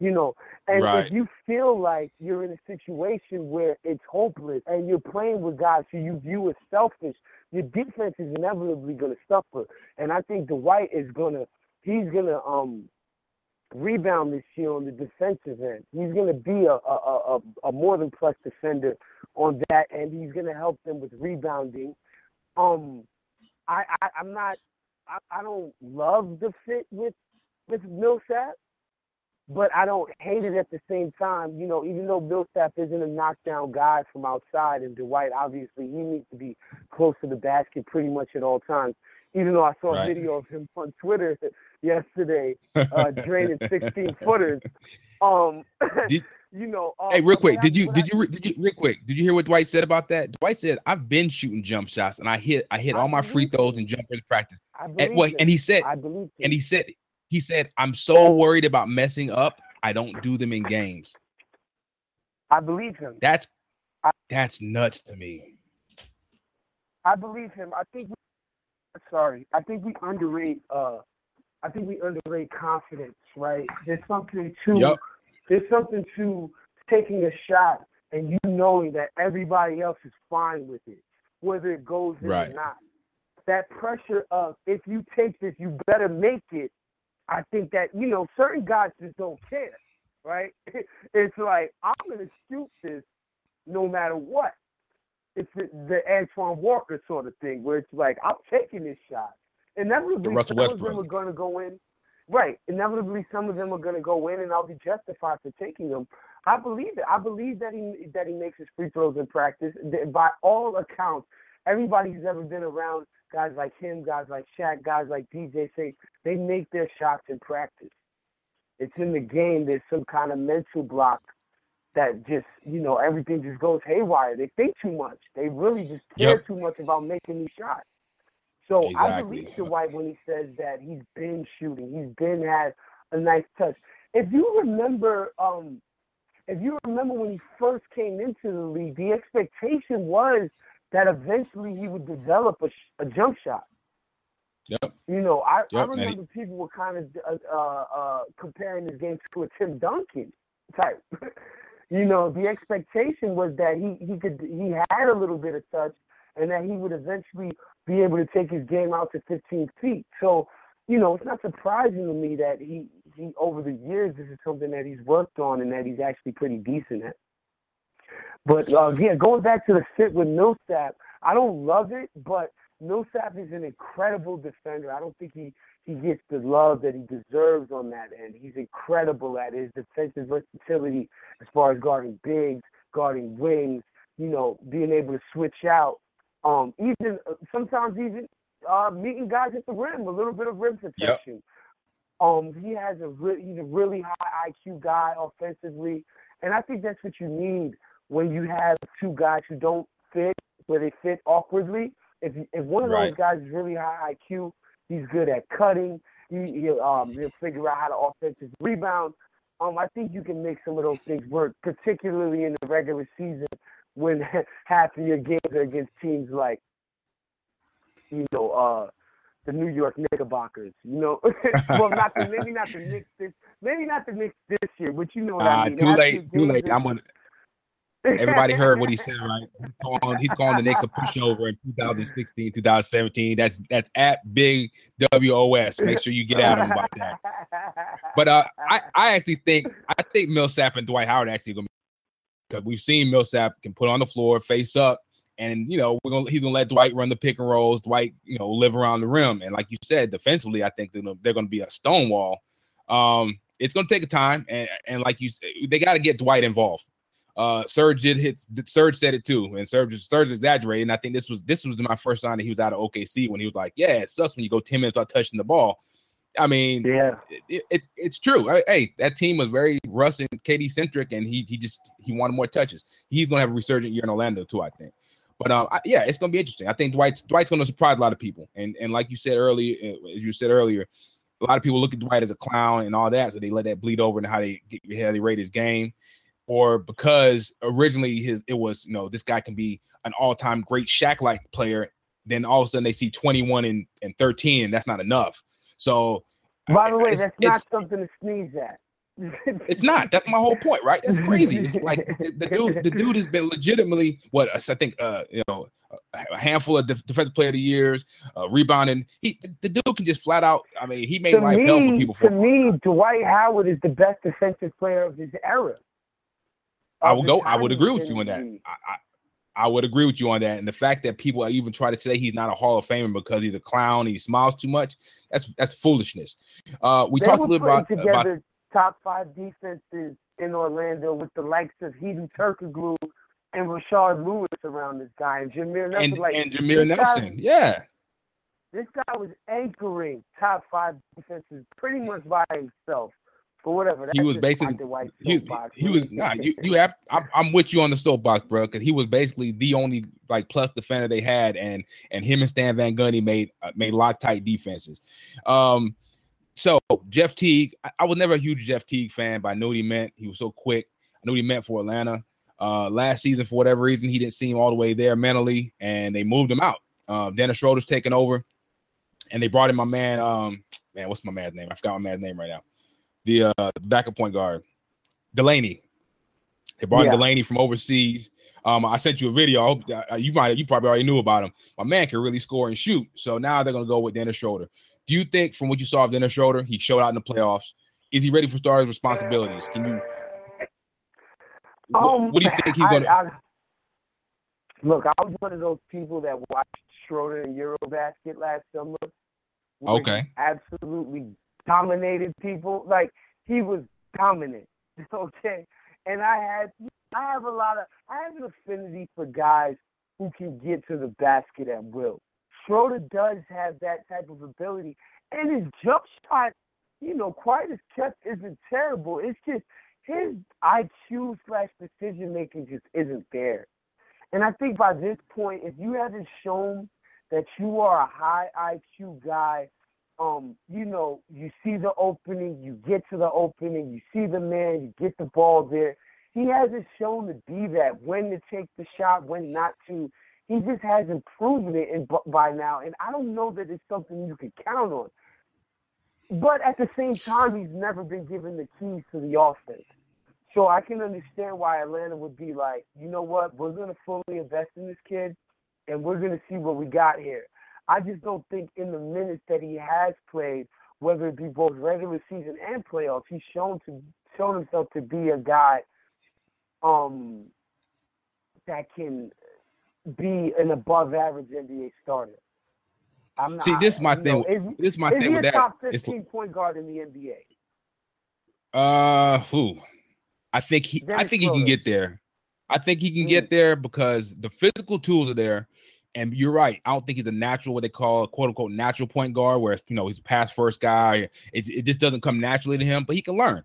You know, and right. if you feel like you're in a situation where it's hopeless and you're playing with guys who you view as selfish, your defense is inevitably going to suffer. And I think Dwight is going to, he's going to um rebound this year on the defensive end. He's going to be a, a, a, a more than plus defender on that, and he's going to help them with rebounding. Um, I, I I'm not, I, I don't love the fit with with Millsap but I don't hate it at the same time. You know, even though Bill Millsap isn't a knockdown guy from outside, and Dwight obviously he needs to be close to the basket pretty much at all times. Even though I saw right. a video of him on Twitter yesterday uh, draining 16 footers. Um, did, you know. Uh, hey, real quick, did you did you did you real quick? Did you hear what Dwight said about that? Dwight said, "I've been shooting jump shots, and I hit I hit I all my free throws and jumpers practice." And, well, and he said, I believe and he said he said, I'm so worried about messing up, I don't do them in games. I believe him. That's that's nuts to me. I believe him. I think we, sorry. I think we underrate uh I think we underrate confidence, right? There's something to yep. there's something to taking a shot and you knowing that everybody else is fine with it, whether it goes in right. or not. That pressure of if you take this, you better make it I think that you know certain guys just don't care, right? it's like I'm gonna shoot this no matter what. It's the, the Antoine Walker sort of thing where it's like I'm taking this shot. Inevitably, Russell some Westbrook. of them are gonna go in. Right. Inevitably, some of them are gonna go in, and I'll be justified for taking them. I believe it. I believe that he that he makes his free throws in practice. By all accounts, everybody who's ever been around guys like him, guys like Shaq, guys like DJ say they make their shots in practice. It's in the game. There's some kind of mental block that just, you know, everything just goes haywire. They think too much. They really just care yep. too much about making these shots. So exactly. I believe Dwight when he says that he's been shooting. He's been had a nice touch. If you remember, um, if you remember when he first came into the league, the expectation was that eventually he would develop a, a jump shot. Yep. You know, I, yep. I remember he, people were kind of uh, uh, uh, comparing this game to a Tim Duncan type. you know, the expectation was that he he could he had a little bit of touch, and that he would eventually be able to take his game out to 15 feet. So, you know, it's not surprising to me that he he over the years this is something that he's worked on and that he's actually pretty decent at. But uh, yeah, going back to the fit with Millsap, I don't love it, but Millsap is an incredible defender. I don't think he he gets the love that he deserves on that end. He's incredible at his defensive versatility as far as guarding bigs, guarding wings, you know, being able to switch out. Um, even uh, sometimes even uh, meeting guys at the rim, a little bit of rim protection. Yep. Um, he has a re- he's a really high IQ guy offensively, and I think that's what you need when you have two guys who don't fit, where they fit awkwardly, If if one of Right. those guys is really high IQ, he's good at cutting. He he'll um he'll figure out how to offensive rebound. Um, I think you can make some of those things work, particularly in the regular season when half of your games are against teams like, you know, uh, the New York Knickerbockers. You know, well, not the, maybe not the Knicks this, maybe not the Knicks this year, but you know what Uh, I mean. too late. Too late. I'm gonna. Everybody heard what he said, right? He's calling, he's the Knicks a pushover in 2016, 2017. That's that's at Big Wos. Make sure you get at him about that. But uh, I, I actually think I think Millsap and Dwight Howard actually gonna because we've seen Millsap can put on the floor, face up, and you know we're gonna he's gonna let Dwight run the pick and rolls. Dwight, you know, live around the rim, and like you said, defensively, I think they're they're gonna be a stonewall. Um, it's gonna take a time, and and like you, they got to get Dwight involved. Uh, Serge did hit. Serge said it too, and Serge Serge exaggerated. And I think this was this was my first sign that he was out of OKC when he was like, "Yeah, it sucks when you go ten minutes without touching the ball." I mean, yeah. it, it's it's true. I- hey, that team was very Russ and KD centric, and he he just he wanted more touches. He's gonna have a resurgent year in Orlando too, I think. But um, I, yeah, it's gonna be interesting. I think Dwight's Dwight's gonna surprise a lot of people, and and like you said earlier, uh, as you said earlier, a lot of people look at Dwight as a clown and all that, so they let that bleed over and how they get, how they rate his game, or because originally his it was you know this guy can be an all time great Shaq like player, then all of a sudden they see 21 and, and 13, and that's not enough. So By the way, that's not something to sneeze at. it's not. That's my whole point, right? That's crazy. It's like the, dude. The dude has been legitimately what I think. Uh, you know, a handful of def- defensive player of the years, uh, rebounding. He the dude can just flat out. I mean, he made to life hell for me, people. to For me, Dwight Howard is the best defensive player of his era. I would go. I would agree with you on that. I, I, I would agree with you on that. And the fact that people even try to say he's not a Hall of Famer because he's a clown, he smiles too much. That's that's foolishness. Uh, we they talked a little about, putting about together top five defenses in Orlando with the likes of Hedo Turkoglu and Rashard Lewis around this guy and Jameer Nelson. and, like and Jameer this guy- Nelson. Yeah. this guy was anchoring top five defenses pretty much by himself. For whatever. He was basically- Dr. White's he, he was nah, you you have I'm, I'm with you on the soapbox, bro, because he was basically the only like plus defender they had, and and him and Stan Van Gundy made uh, made lock tight defenses. Um, so Jeff Teague, I, I was never a huge Jeff Teague fan, but I knew what he meant. He was so quick. I knew what he meant for Atlanta. Uh, last season, for whatever reason, he didn't seem all the way there mentally, and they moved him out. Uh, Dennis Schroeder's taking over, and they brought in my man. Um, man, what's my man's name? I forgot my man's name right now. The uh, backup point guard, Delaney. They brought Yeah. Delaney from overseas. Um, I sent you a video. I uh, you might you probably already knew about him. My man can really score and shoot. So now they're gonna go with Dennis Schroeder. Do you think, from what you saw of Dennis Schroeder, he showed out in the playoffs? Is he ready for starters responsibilities? Can you? What, Um, what do you think he's gonna? I- look, I was one of those people that watched Schroeder in Eurobasket last summer. Okay. Absolutely dominated people. Like he was dominant. Okay. And I had I have a lot of I have an affinity for guys who can get to the basket at will. Schroeder does have that type of ability. And his jump shot, you know, quite as kept isn't terrible. It's just his IQ slash decision making just isn't there. And I think by this point, if you haven't shown that you are a high IQ guy, um, you know, you see the opening, you get to the opening, you see the man, you get the ball there. He hasn't shown to be that when to take the shot, when not to. He just hasn't proven it in, by now, and I don't know that it's something you can count on. But at the same time, he's never been given the keys to the offense. So I can understand why Atlanta would be like, you know what, we're going to fully invest in this kid, and we're going to see what we got here. I just don't think in the minutes that he has played, whether it be both regular season and playoffs, he's shown to shown himself to be a guy um that can be an above average NBA starter. I'm not, See, this is my thing. know, is, This is my is thing he with a that. top It's 15 point guard in the NBA? Uh, who? I think he. I Dennis think he can get there. I think he can get there because the physical tools are there. And you're right. I don't think he's a natural, what they call a quote unquote natural point guard, where you know he's a pass first guy. It, it just doesn't come naturally to him, but he can learn.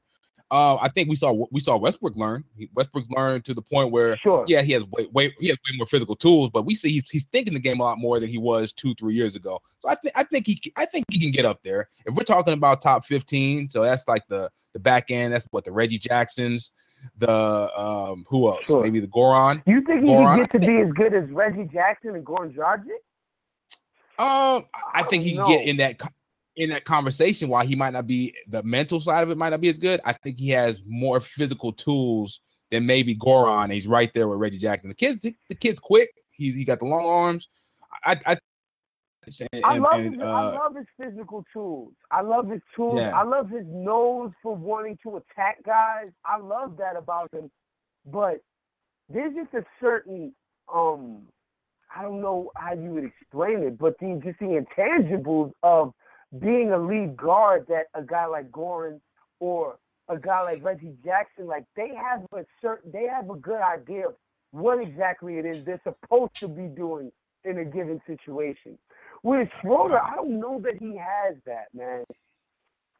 Uh, I think we saw we saw Westbrook learn. Westbrook learned to the point where, sure. yeah, he has way, way he has way more physical tools, but we see he's, he's thinking the game a lot more than he was two three years ago. So I think I think he I think he can get up there. If we're talking about top fifteen, so that's like the the back end. That's what the Reggie Jacksons, the um who else? Sure. Maybe the Goran. You think he Goran? can get to be as good as Reggie Jackson and Goran Dragic? Um, I think he can get in that in that conversation. While he might not be the mental side of it might not be as good, I think he has more physical tools than maybe Goran. He's right there with Reggie Jackson. The kids, the kid's quick. He's he got the long arms. I, I, and, I love and, his, uh, I love his physical tools. I love his tools. Yeah. I love his nose for wanting to attack guys. I love that about him. But there's just a certain um I don't know how you would explain it, but the just the intangibles of being a lead guard that a guy like Goran or a guy like Reggie Jackson, like they have a certain they have a good idea of what exactly it is they're supposed to be doing in a given situation. With Schroeder, I don't know that he has that, man.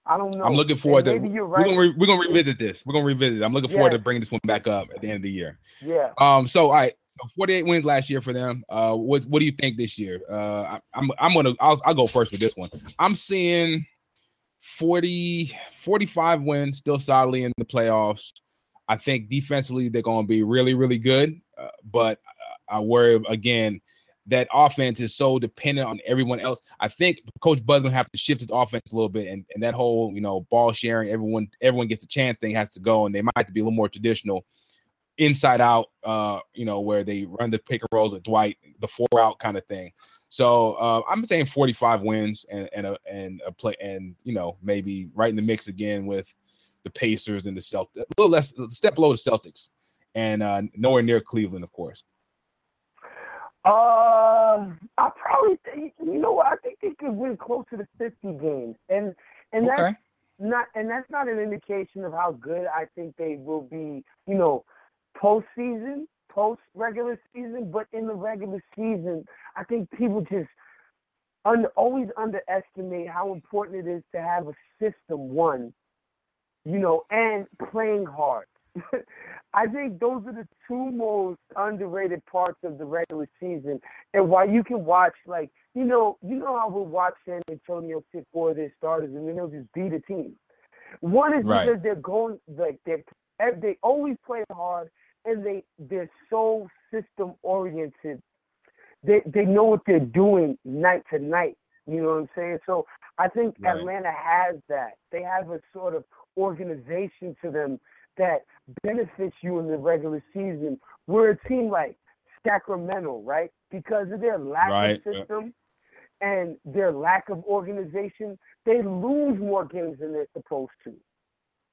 I don't know. I'm looking forward And to. maybe you're We're right. gonna re, we're gonna revisit this. We're gonna revisit. it. I'm looking forward Yeah. to bringing this one back up at the end of the year. yeah. Um. So, all right. So 48 wins last year for them. Uh. What What do you think this year? Uh. I, I'm I'm gonna I'll I'll go first with this one. I'm seeing 40 45 wins still solidly in the playoffs. I think defensively they're gonna be really really good. Uh, but I worry again that offense is so dependent on everyone else. I think Coach Bud's gonna have to shift his offense a little bit, and, and that whole you know ball sharing, everyone everyone gets a chance thing has to go, and they might have to be a little more traditional, inside out. Uh, you know where they run the pick and rolls with Dwight, the four out kind of thing. So uh, I'm saying 45 wins and and a and a play and you know maybe right in the mix again with the Pacers and the Celtics, a little less a step below the Celtics, and uh, nowhere near Cleveland, of course. Uh, I probably think you know what I think they could win close to the fifty games, and and that's not and that's not an indication of how good I think they will be. You know, postseason, post regular season, but in the regular season, I think people just under, always underestimate how important it is to have a system. One, you know, and playing hard. I think those are the two most underrated parts of the regular season. And while you can watch, like, you know, you know how we'll watch San Antonio sit for their starters and then they'll just beat a team. One is Right. because they're going, like, they're, they always play hard and they, they're so system oriented. They, they know what they're doing night to night. You know what I'm saying? So I think Right. Atlanta has that. They have a sort of organization to them that benefits you in the regular season. We're a team like Sacramento, right? Because of their lack Right, of system and their lack of organization, they lose more games than they're supposed to.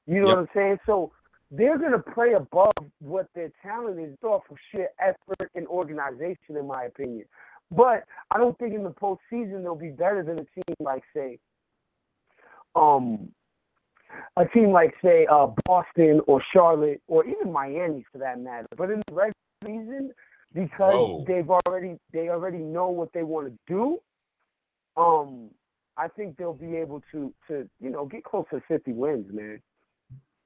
You know Yep. what I'm saying? So they're going to play above what their talent is off of sheer effort and organization, in my opinion. But I don't think in the postseason they'll be better than a team like, say, um, a team like say uh, Boston or Charlotte or even Miami for that matter. But in the regular season, because Whoa. they've already they already know what they want to do, um, I think they'll be able to to you know get close to fifty wins, man.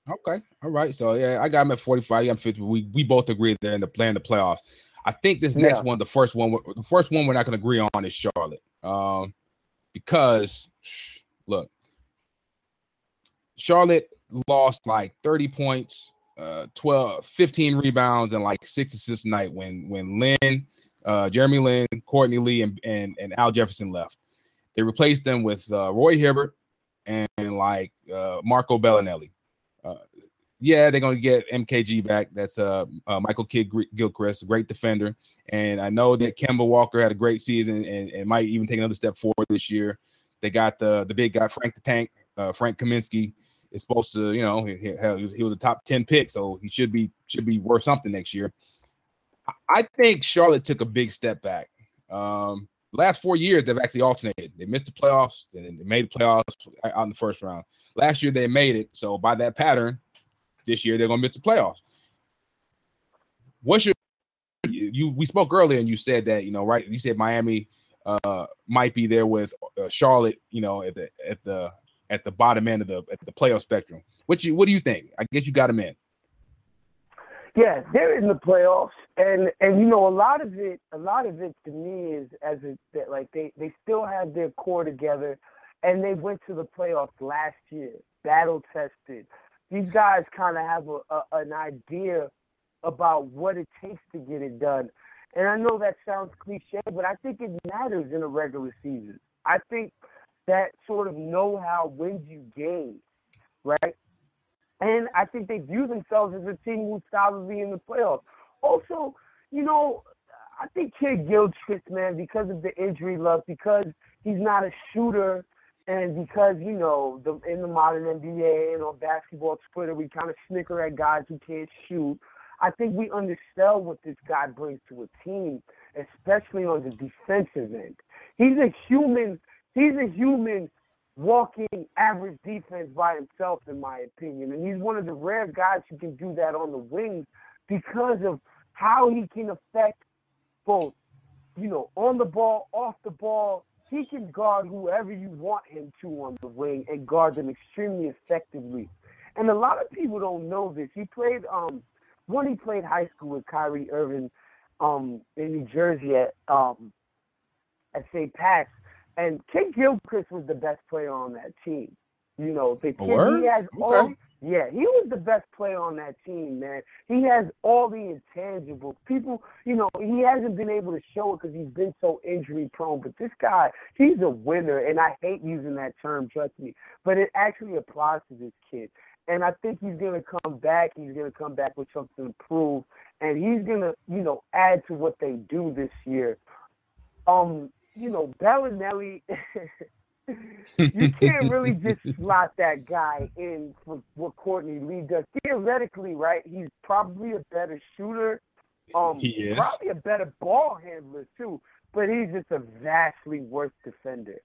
Okay. All right. So yeah, I got him at 45. I'm 50. We we both agree they're in the playing the playoffs. I think this next Yeah. one, the first one, the first one we're not going to agree on is Charlotte. Um, because look, Charlotte lost like 30 points, uh, 12, 15 rebounds, and like six assists night when when Lin, uh, Jeremy Lin, Courtney Lee, and, and and Al Jefferson left. They replaced them with uh, Roy Hibbert and, like uh, Marco Belinelli. Uh, yeah, they're gonna get MKG back. That's uh, uh Michael Kidd Gilchrist, great defender, and I know that Kemba Walker had a great season and, and might even take another step forward this year. They got the the big guy Frank the Tank, uh, Frank Kaminsky is supposed to, you know, he, he- was, he was a top ten pick, so he should be should be worth something next year. I- think Charlotte took a big step back. Um, last four years they've actually alternated. They missed the playoffs, then they made the playoffs out in the first round. Last year they made it, so by that pattern, this year they're gonna miss the playoffs. What's your you? We spoke earlier, and you said that you know, right? You said Miami uh, might be there with uh, Charlotte, you know, at the at the at the bottom end of the at the playoff spectrum. What you what do you think? I guess you got him in. Yeah, they're in the playoffs, and and you know a lot of it, a lot of it to me is as a that like they they still have their core together, and they went to the playoffs last year, battle tested. These guys kind of have a, a, an idea about what it takes to get it done, and I know that sounds cliche, but I think it matters in a regular season. I think that sort of know-how wins you games, right? And I think they view themselves as a team who's solidly in the playoffs. Also, you know, I think Kidd Gilchrist, man, because of the injury luck, because he's not a shooter, and because you know, the in the modern NBA and on basketball Twitter, we kind of snicker at guys who can't shoot. I think we understand what this guy brings to a team, especially on the defensive end. He's a human. He's a human walking average defense by himself, in my opinion. And he's one of the rare guys who can do that on the wings because of how he can affect both, you know, on the ball, off the ball. He can guard whoever you want him to on the wing and guard them extremely effectively. And a lot of people don't know this. He played um when he played high school with Kyrie Irving um in New Jersey at um at St. Pat's and Kidd Gilchrist was the best player on that team. You know, the kid he has okay. all yeah, he was the best player on that team, man. He has all the intangibles. People, you know, he hasn't been able to show it because he's been so injury prone. But this guy, he's a winner, and I hate using that term, trust me. But it actually applies to this kid. And I think he's gonna come back. He's gonna come back with something to prove, and he's gonna, you know, add to what they do this year. Um, you know, Belinelli, you can't really just slot that guy in for what Courtney Lee does. Theoretically, right? He's probably a better shooter. Um, he is. probably a better ball handler too, but he's just a vastly worse defender.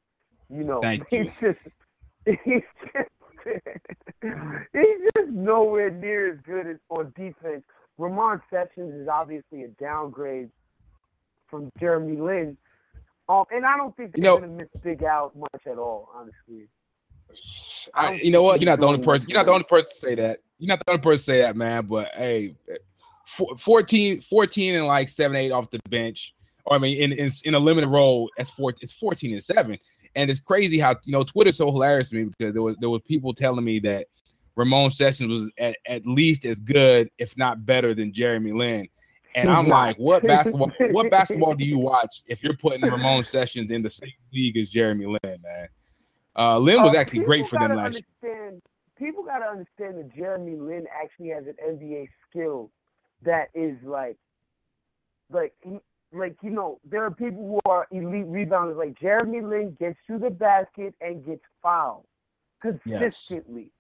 You know, Thank he's you. just he's just he's just nowhere near as good as on defense. Ramon Sessions is obviously a downgrade from Jeremy Lin, um, and I don't think they're You know- to miss Big Al much at all, honestly. I you know what? You're not the only person. You're not the only person to say that. You're not the only person to say that, man. But hey, four- 14, 14 and like seven, eight off the bench. Or I mean, in in, in a limited role, that's four. It's 14 and seven. And it's crazy how you know Twitter's so hilarious to me because there was there was people telling me that Ramon Sessions was at, at least as good, if not better, than Jeremy Lin. And I'm like, what basketball? what basketball do you watch if you're putting Ramon Sessions in the same league as Jeremy Lin, man? Uh, Lin was Uh, actually great for them gotta last year. People got to understand that Jeremy Lin actually has an NBA skill that is like, like, like you know, there are people who are elite rebounders. Like Jeremy Lin gets to the basket and gets fouled consistently.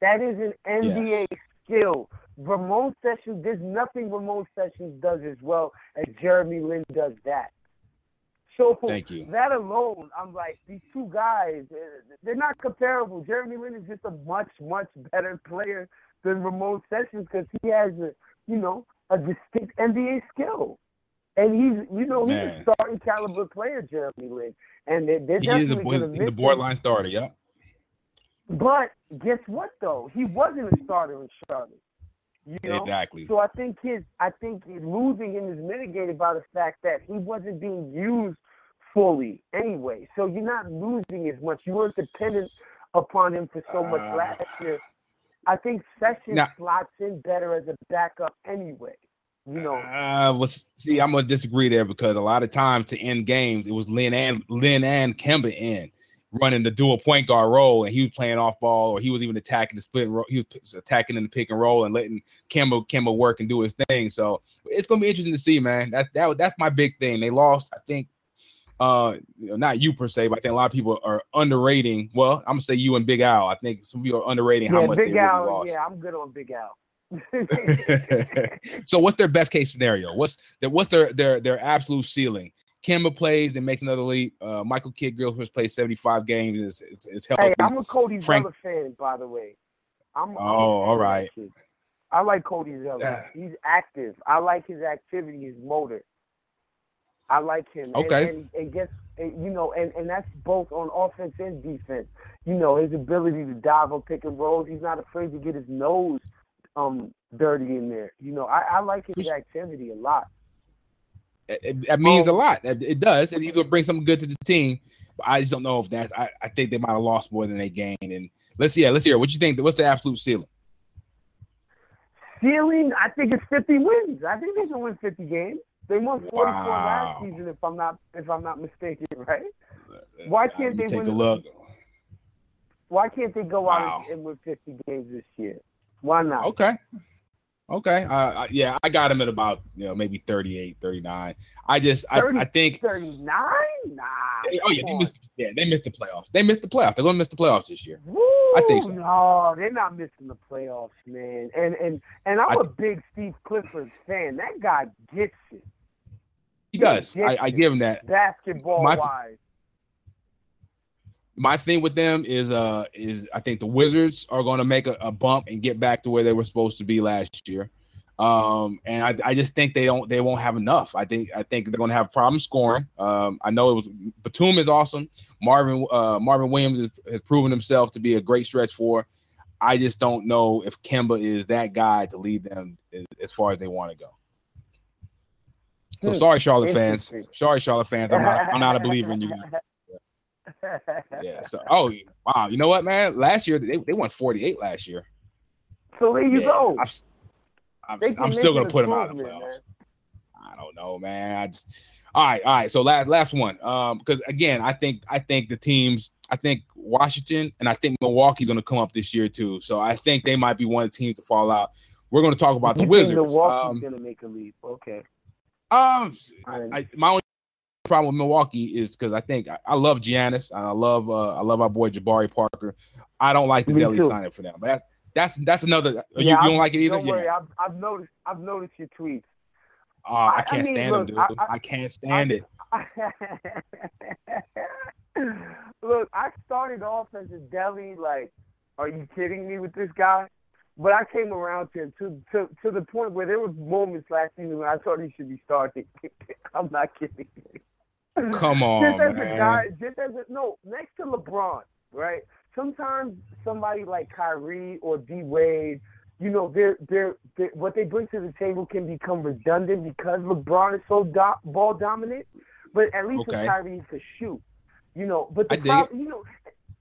That is an NBA skill. Ramon Sessions, there's nothing Ramon Sessions does as well as Jeremy Lin does that. So Thank you. that alone, I'm like, these two guys, eh, they're not comparable. Jeremy Lin is just a much, much better player than Ramon Sessions because he has a, you know, a distinct NBA skill. And he's, you know, he's Man. a starting caliber player, Jeremy Lin. And they're, they're He is a definitely he's, going he's a borderline starter. Yeah. But guess what though? He wasn't a starter in Charlotte. You know? Exactly. So I think his I think his losing him is mitigated by the fact that he wasn't being used fully anyway. So you're not losing as much. You weren't dependent upon him for so much Uh, last year. I think Sessions Now- slots in better as a backup anyway. You know, Uh, was see, I'm gonna disagree there because a lot of times to end games, it was Lin and Lin and Kemba in running the dual point guard role, and he was playing off ball, or he was even attacking the split. and roll. He was attacking in the pick and roll and letting Kemba Kemba work and do his thing. So it's gonna be interesting to see, man. That that that's my big thing. They lost, I think. Uh, you know, not you per se, but I think a lot of people are underrating. Well, I'm gonna say you and Big Al. I think some people are underrating how yeah, much they Big really lost. Yeah, I'm good on Big Al. so what's their best case scenario? What's their what's their their their absolute ceiling? Kemba plays and makes another leap. Uh, Michael Kidd Gilchrist plays 75 games. Is is, is healthy. Hey, I'm a Cody Frank- Zeller fan, by the way. I'm, Oh, all right. I like Cody Zeller. He's active. I like his activity, his motor. I like him. And- Okay. And, and guess you know, and and that's both on offense and defense. You know, his ability to dive on pick and rolls. He's not afraid to get his nose um dirty in there. You know, I, I like his activity a lot. It, it means a oh. lot. It, it does, and he's gonna bring something good to the team. But I just don't know if that's. I, I think they might have lost more than they gained. And let's yeah, let's hear. What you think? What's the absolute ceiling? Ceiling, I think it's 50 wins. I think they can win 50 games. They won 44 wow. last season, if I'm not if I'm not mistaken, right? Why can't they take win? a look? Why can't they go wow. out and win 50 games this year? Why not? Okay. Okay. Uh, yeah, I got him at about you know maybe 38, 39. I just 30, I, I think 39. Nah. oh yeah, they missed, yeah, they missed the playoffs. They missed the playoffs. They're gonna miss the playoffs this year. Woo, I think so. No, they're not missing the playoffs, man. And and and I'm I, a big Steve Clifford fan. That guy gets it. He, he does. I, I, give him that. Basketball My, wise my thing with them is uh is I think the Wizards are going to make a, a, bump and get back to where they were supposed to be last year. Um, and I, I just think they don't they won't have enough. I think I think they're going to have problems scoring. Um, I know it was Batum is awesome. Marvin uh, Marvin Williams has, has proven himself to be a great stretch four. I just don't know if Kemba is that guy to lead them as, as far as they want to go. So hmm. sorry, Charlotte fans. Sorry, Charlotte fans. I'm not, I'm not a believer in you guys. Yeah. So, oh wow, you know what, man? Last year they, they won 48 last year. So there you yeah, go. I'm, I'm, I'm still gonna put them out of the playoffs. Man. I don't know, man. I just all right, all right. So last last one. Um, because again, I think I think the teams, I think Washington and I think Milwaukee's gonna come up this year too. So I think they might be one of the teams to fall out. We're gonna talk about you the Wizards. Milwaukee's um, gonna make a leap. Okay. Um, I, my only problem with Milwaukee is because I think I, I, love Giannis. I love uh, I love our boy Jabari Parker. I don't like the Delly signing for them, but that's that's that's another. Yeah, you, you don't like it either. Don't worry, I've, I've, noticed. I've noticed your tweets. Uh, I, I, can't I mean, stand look, them, dude. I, can't stand it. look, I started off as a Delly. Like, are you kidding me with this guy? But I came around to him to to to the point where there was moments last season when I thought he should be starting. I'm not kidding. Come on, just as man. a guy, just as a no, next to LeBron, right? Sometimes somebody like Kyrie or D Wade, you know, they're, they're, they're what they bring to the table can become redundant because LeBron is so do- ball dominant. But at least okay. with Kyrie, he could shoot. You know, but the problem, you know,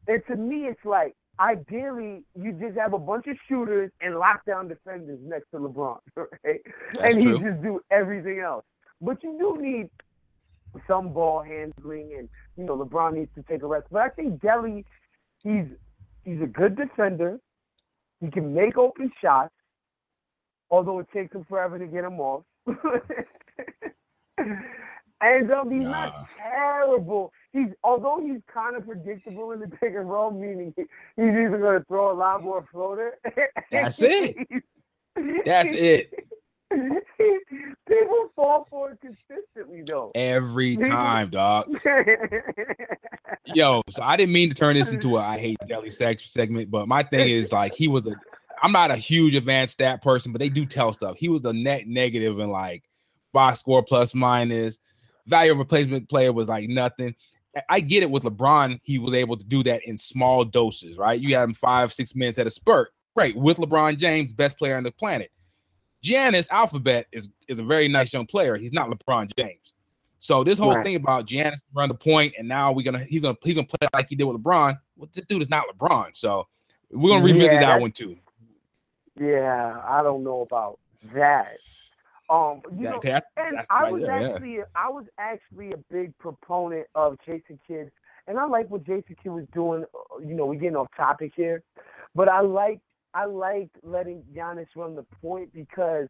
and to me, it's like ideally you just have a bunch of shooters and lockdown defenders next to LeBron, right? That's and true. he just do everything else. But you do need some ball handling, and you know LeBron needs to take a rest. But I think Delly, he's he's a good defender. He can make open shots, although it takes him forever to get them off. and um, he's nah. not terrible. He's although he's kind of predictable in the pick and roll, meaning he's either going to throw a lot more floater. That's it. That's it. People fall for it consistently, though. Every time, dog. Yo, so I didn't mean to turn this into a I hate Delly segment, but my thing is like he was a. I'm not a huge advanced stat person, but they do tell stuff. He was a net negative in like box score plus minus. Value of replacement player was like nothing. I get it with LeBron, he was able to do that in small doses, right? You had him five, six minutes at a spurt. Great. With LeBron James, best player on the planet. Giannis Alphabet is is a very nice young player. He's not LeBron James. So this whole right. thing about Giannis run the point and now we're gonna he's gonna he's gonna play like he did with LeBron. Well, this dude is not LeBron. So we're gonna revisit yeah, that one too. Yeah, I don't know about that. Um, you know, that, and I was actually yeah. I was actually a big proponent of Jason Kidd, and I like what Jason Kidd was doing. Uh, you know, we're getting off topic here, but I like I liked letting Giannis run the point because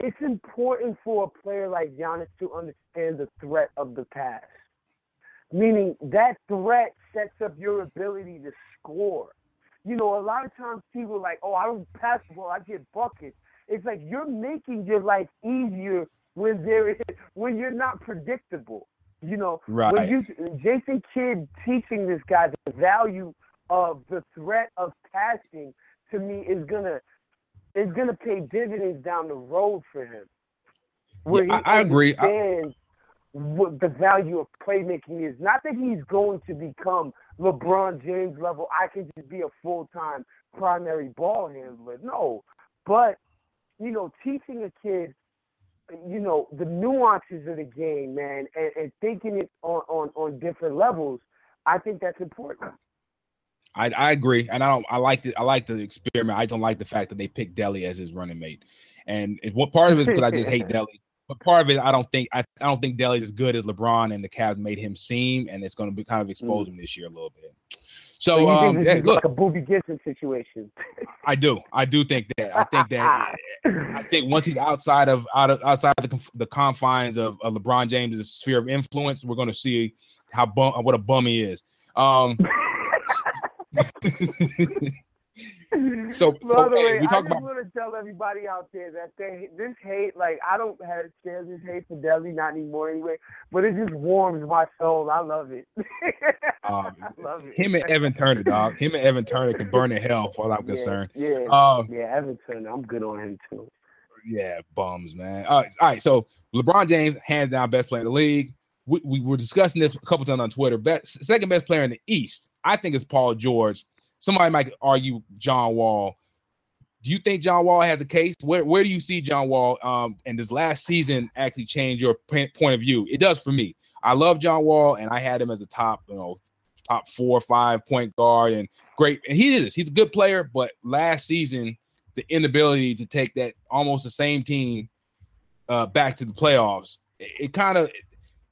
it's important for a player like Giannis to understand the threat of the pass. Meaning that threat sets up your ability to score. You know, a lot of times people are like, oh, I don't pass the ball, I get buckets. It's like you're making your life easier when there is when you're not predictable. You know, right. when you Jason Kidd teaching this guy the value of the threat of passing to me is gonna is gonna pay dividends down the road for him. Where yeah, I, I agree. I, what the value of playmaking is. Not that he's going to become LeBron James level. I can just be a full time primary ball handler. No, but you know, teaching a kid, you know, the nuances of the game, man, and, and thinking it on, on on different levels. I think that's important. I, I agree, and I don't. I like the I like the experiment. I don't like the fact that they picked Delly as his running mate, and it, what part of it is because I just hate Delly. But part of it, I don't think I, I don't think Delly's as good as LeBron and the Cavs made him seem, and it's going to be kind of expose mm. him this year a little bit. So, so um, yeah, look, like a Boobie Gibson situation. I do, I do think that. I think that. I think once he's outside of out of outside of the, the confines of, of LeBron James' sphere of influence, we're going to see how bum what a bum he is. Um, so, By so the way, we talk I just about. want to tell everybody out there that they this hate, like I don't have share this hate for Delly, not anymore anyway. But it just warms my soul. I love it. um, I love it. Him and Evan Turner, dog. Him and Evan Turner can burn in hell, for all I'm yeah, concerned. Yeah, um, yeah, Evan Turner. I'm good on him too. Yeah, bums, man. All right, all right. So LeBron James, hands down, best player in the league. We, we were discussing this a couple times on Twitter. Best, second best player in the East, I think, it's Paul George somebody might argue John Wall. Do you think John Wall has a case? Where where do you see John Wall um and this last season actually change your point of view? It does for me. I love John Wall and I had him as a top, you know, top four or five point guard and great. And he is. He's a good player, but last season the inability to take that almost the same team uh, back to the playoffs, it, it kind of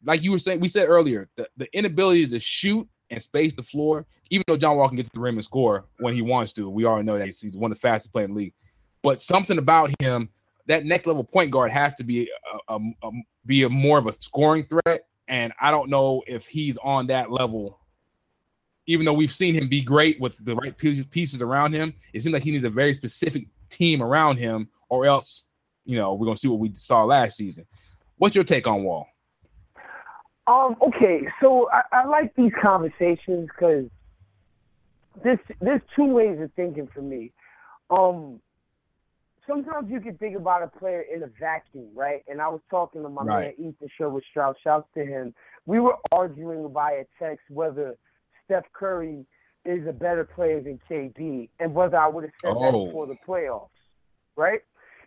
like you were saying, we said earlier, the, the inability to shoot and space the floor, even though John Wall can get to the rim and score when he wants to. We already know that he's one of the fastest players in the league. But something about him, that next level point guard has to be a, a, a, be a more of a scoring threat. And I don't know if he's on that level. Even though we've seen him be great with the right pieces around him, it seems like he needs a very specific team around him, or else, you know, we're gonna see what we saw last season. What's your take on Wall? Um, okay, so I, I like these conversations because this there's two ways of thinking for me. Um, sometimes you can think about a player in a vacuum, right? And I was talking to my right. man Ethan Sherwood Strauss. Shouts to him. We were arguing via text whether Steph Curry is a better player than KD and whether I would have said oh. that before the playoffs, right?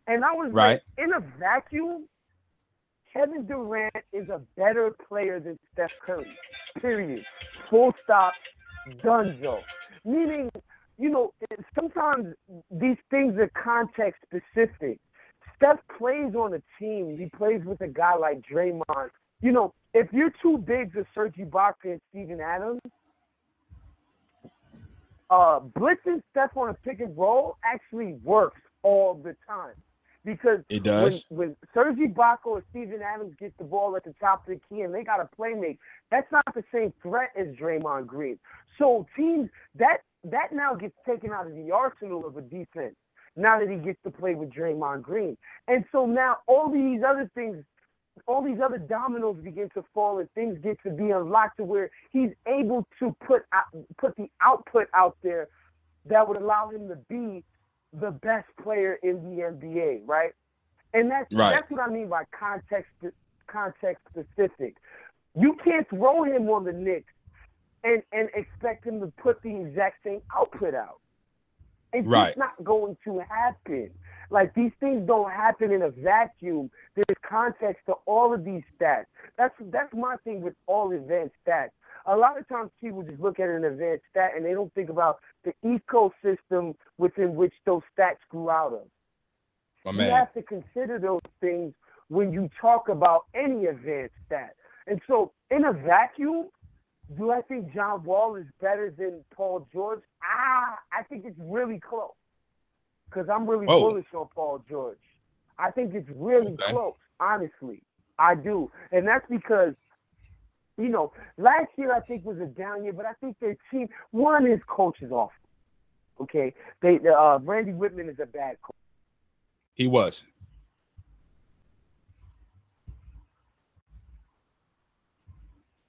And I was right. like, in a vacuum, Kevin Durant is a better player than Steph Curry. Period. Full stop. Dunzo. Meaning, you know, sometimes these things are context specific. Steph plays on a team. He plays with a guy like Draymond. You know, if you're too big for Serge Ibaka and Steven Adams, uh, blitzing Steph on a pick and roll actually works all the time. Because it does. When, when Serge Ibaka or Steven Adams gets the ball at the top of the key and they got a playmate, that's not the same threat as Draymond Green. So teams that that now gets taken out of the arsenal of a defense. Now that he gets to play with Draymond Green, and so now all these other things, all these other dominoes begin to fall, and things get to be unlocked to where he's able to put out, put the output out there that would allow him to be the best player in the NBA, right? And that's right. that's what I mean by context context specific. You can't throw him on the Knicks and and expect him to put the exact same output out. It's right. just not going to happen. Like these things don't happen in a vacuum. There's context to all of these stats. That's that's my thing with all advanced stats a lot of times people just look at an advanced stat and they don't think about the ecosystem within which those stats grew out of. My you have to consider those things when you talk about any advanced stat. And so, in a vacuum, do I think John Wall is better than Paul George? Ah, I think it's really close because I'm really Whoa. bullish on Paul George. I think it's really okay. close, honestly. I do. And that's because you know, last year I think was a down year, but I think their team one is coach is awful. Okay, they uh, Randy Wittman is a bad coach. He was.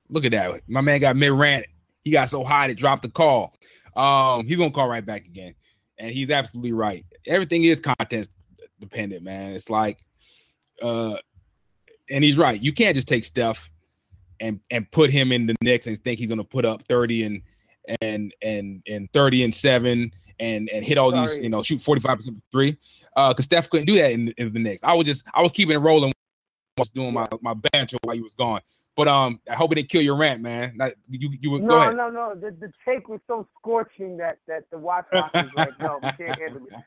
Look at that. My man got mid rant. He got so high to dropped the call. Um, he's gonna call right back again. And he's absolutely right. Everything is content dependent, man. It's like uh and he's right. You can't just take Steph and and put him in the Knicks and think he's going to put up 30 and and and and 30 and 7 and and hit all Sorry. these, you know, shoot 45% three. Uh cuz Steph couldn't do that in, in the Knicks. I was just I was keeping it rolling was doing my my banter while you was gone. But um, I hope it didn't kill your rant, man. Not, you you would no, go ahead. No, no, no. The the take was so scorching that that the Watch was like, no, we can't handle it.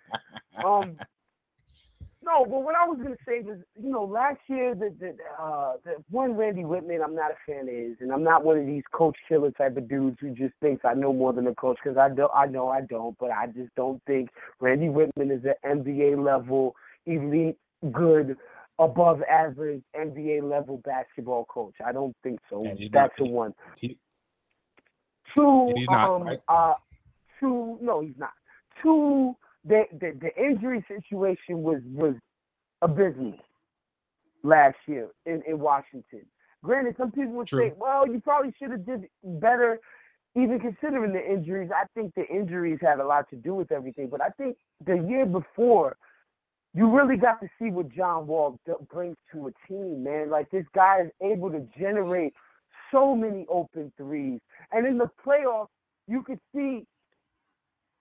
Um, no, but what I was gonna say was, you know, last year the the uh the one Randy Wittman I'm not a fan of his, and I'm not one of these coach killer type of dudes who just thinks I know more than a coach because I don't I know I don't, but I just don't think Randy Wittman is an NBA level elite good above average NBA level basketball coach. I don't think so. That's the one. He, two, he's not, um, right? uh, two, no, he's not. Two, the, the the injury situation was was abysmal last year in, in Washington. Granted, some people would True. say, well, you probably should have did better even considering the injuries. I think the injuries had a lot to do with everything. But I think the year before – you really got to see what John Wall brings to a team, man. Like this guy is able to generate so many open threes, and in the playoffs, you could see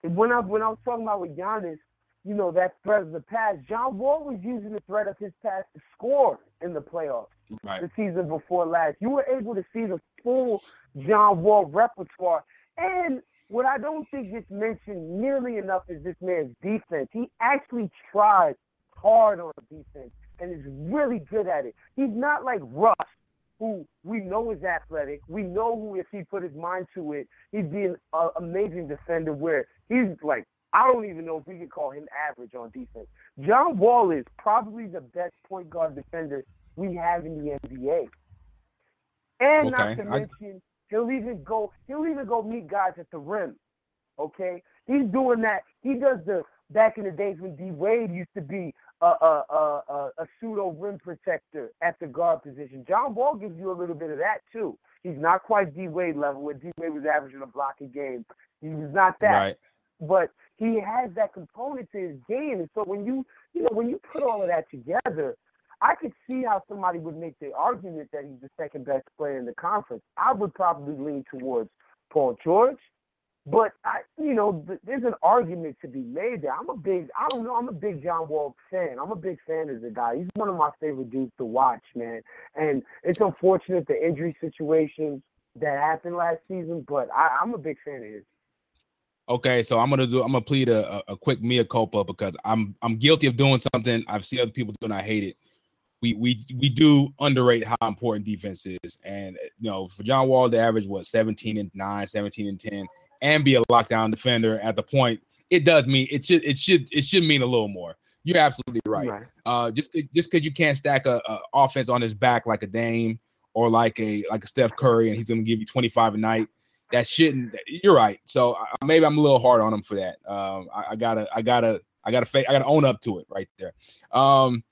when I when I was talking about with Giannis, you know that threat of the pass. John Wall was using the threat of his pass to score in the playoffs right. the season before last. You were able to see the full John Wall repertoire, and what I don't think gets mentioned nearly enough is this man's defense. He actually tries hard on defense and is really good at it. He's not like Russ, who we know is athletic. We know who, if he put his mind to it, he'd be an uh, amazing defender. Where he's like, I don't even know if we could call him average on defense. John Wall is probably the best point guard defender we have in the NBA. And okay. not to mention, he'll even go he'll even go meet guys at the rim. Okay, he's doing that. He does the back in the days when D Wade used to be a a, a, a pseudo rim protector at the guard position. John Wall gives you a little bit of that too. He's not quite D Wade level, where D Wade was averaging a block a game. He was not that, right. but he has that component to his game. And so when you you know when you put all of that together, I could see how somebody would make the argument that he's the second best player in the conference. I would probably lean towards Paul George. But I, you know, there's an argument to be made there. I'm a big, I don't know, I'm a big John Wall fan. I'm a big fan of the guy. He's one of my favorite dudes to watch, man. And it's unfortunate the injury situation that happened last season, but I, I'm a big fan of his. Okay, so I'm gonna do. I'm gonna plead a, a quick mea culpa because I'm I'm guilty of doing something I've seen other people do and I hate it. We we we do underrate how important defense is, and you know for John Wall to average what 17 and 9, 17 and 10 and be a lockdown defender at the point, it does mean it should it should it should mean a little more. You're absolutely right. right. Uh, just just because you can't stack a, a, offense on his back like a Dame or like a like a Steph Curry, and he's going to give you 25 a night. That shouldn't. You're right. So uh, maybe I'm a little hard on him for that. Um, I, I, gotta I gotta I gotta fake I gotta own up to it right there. Um,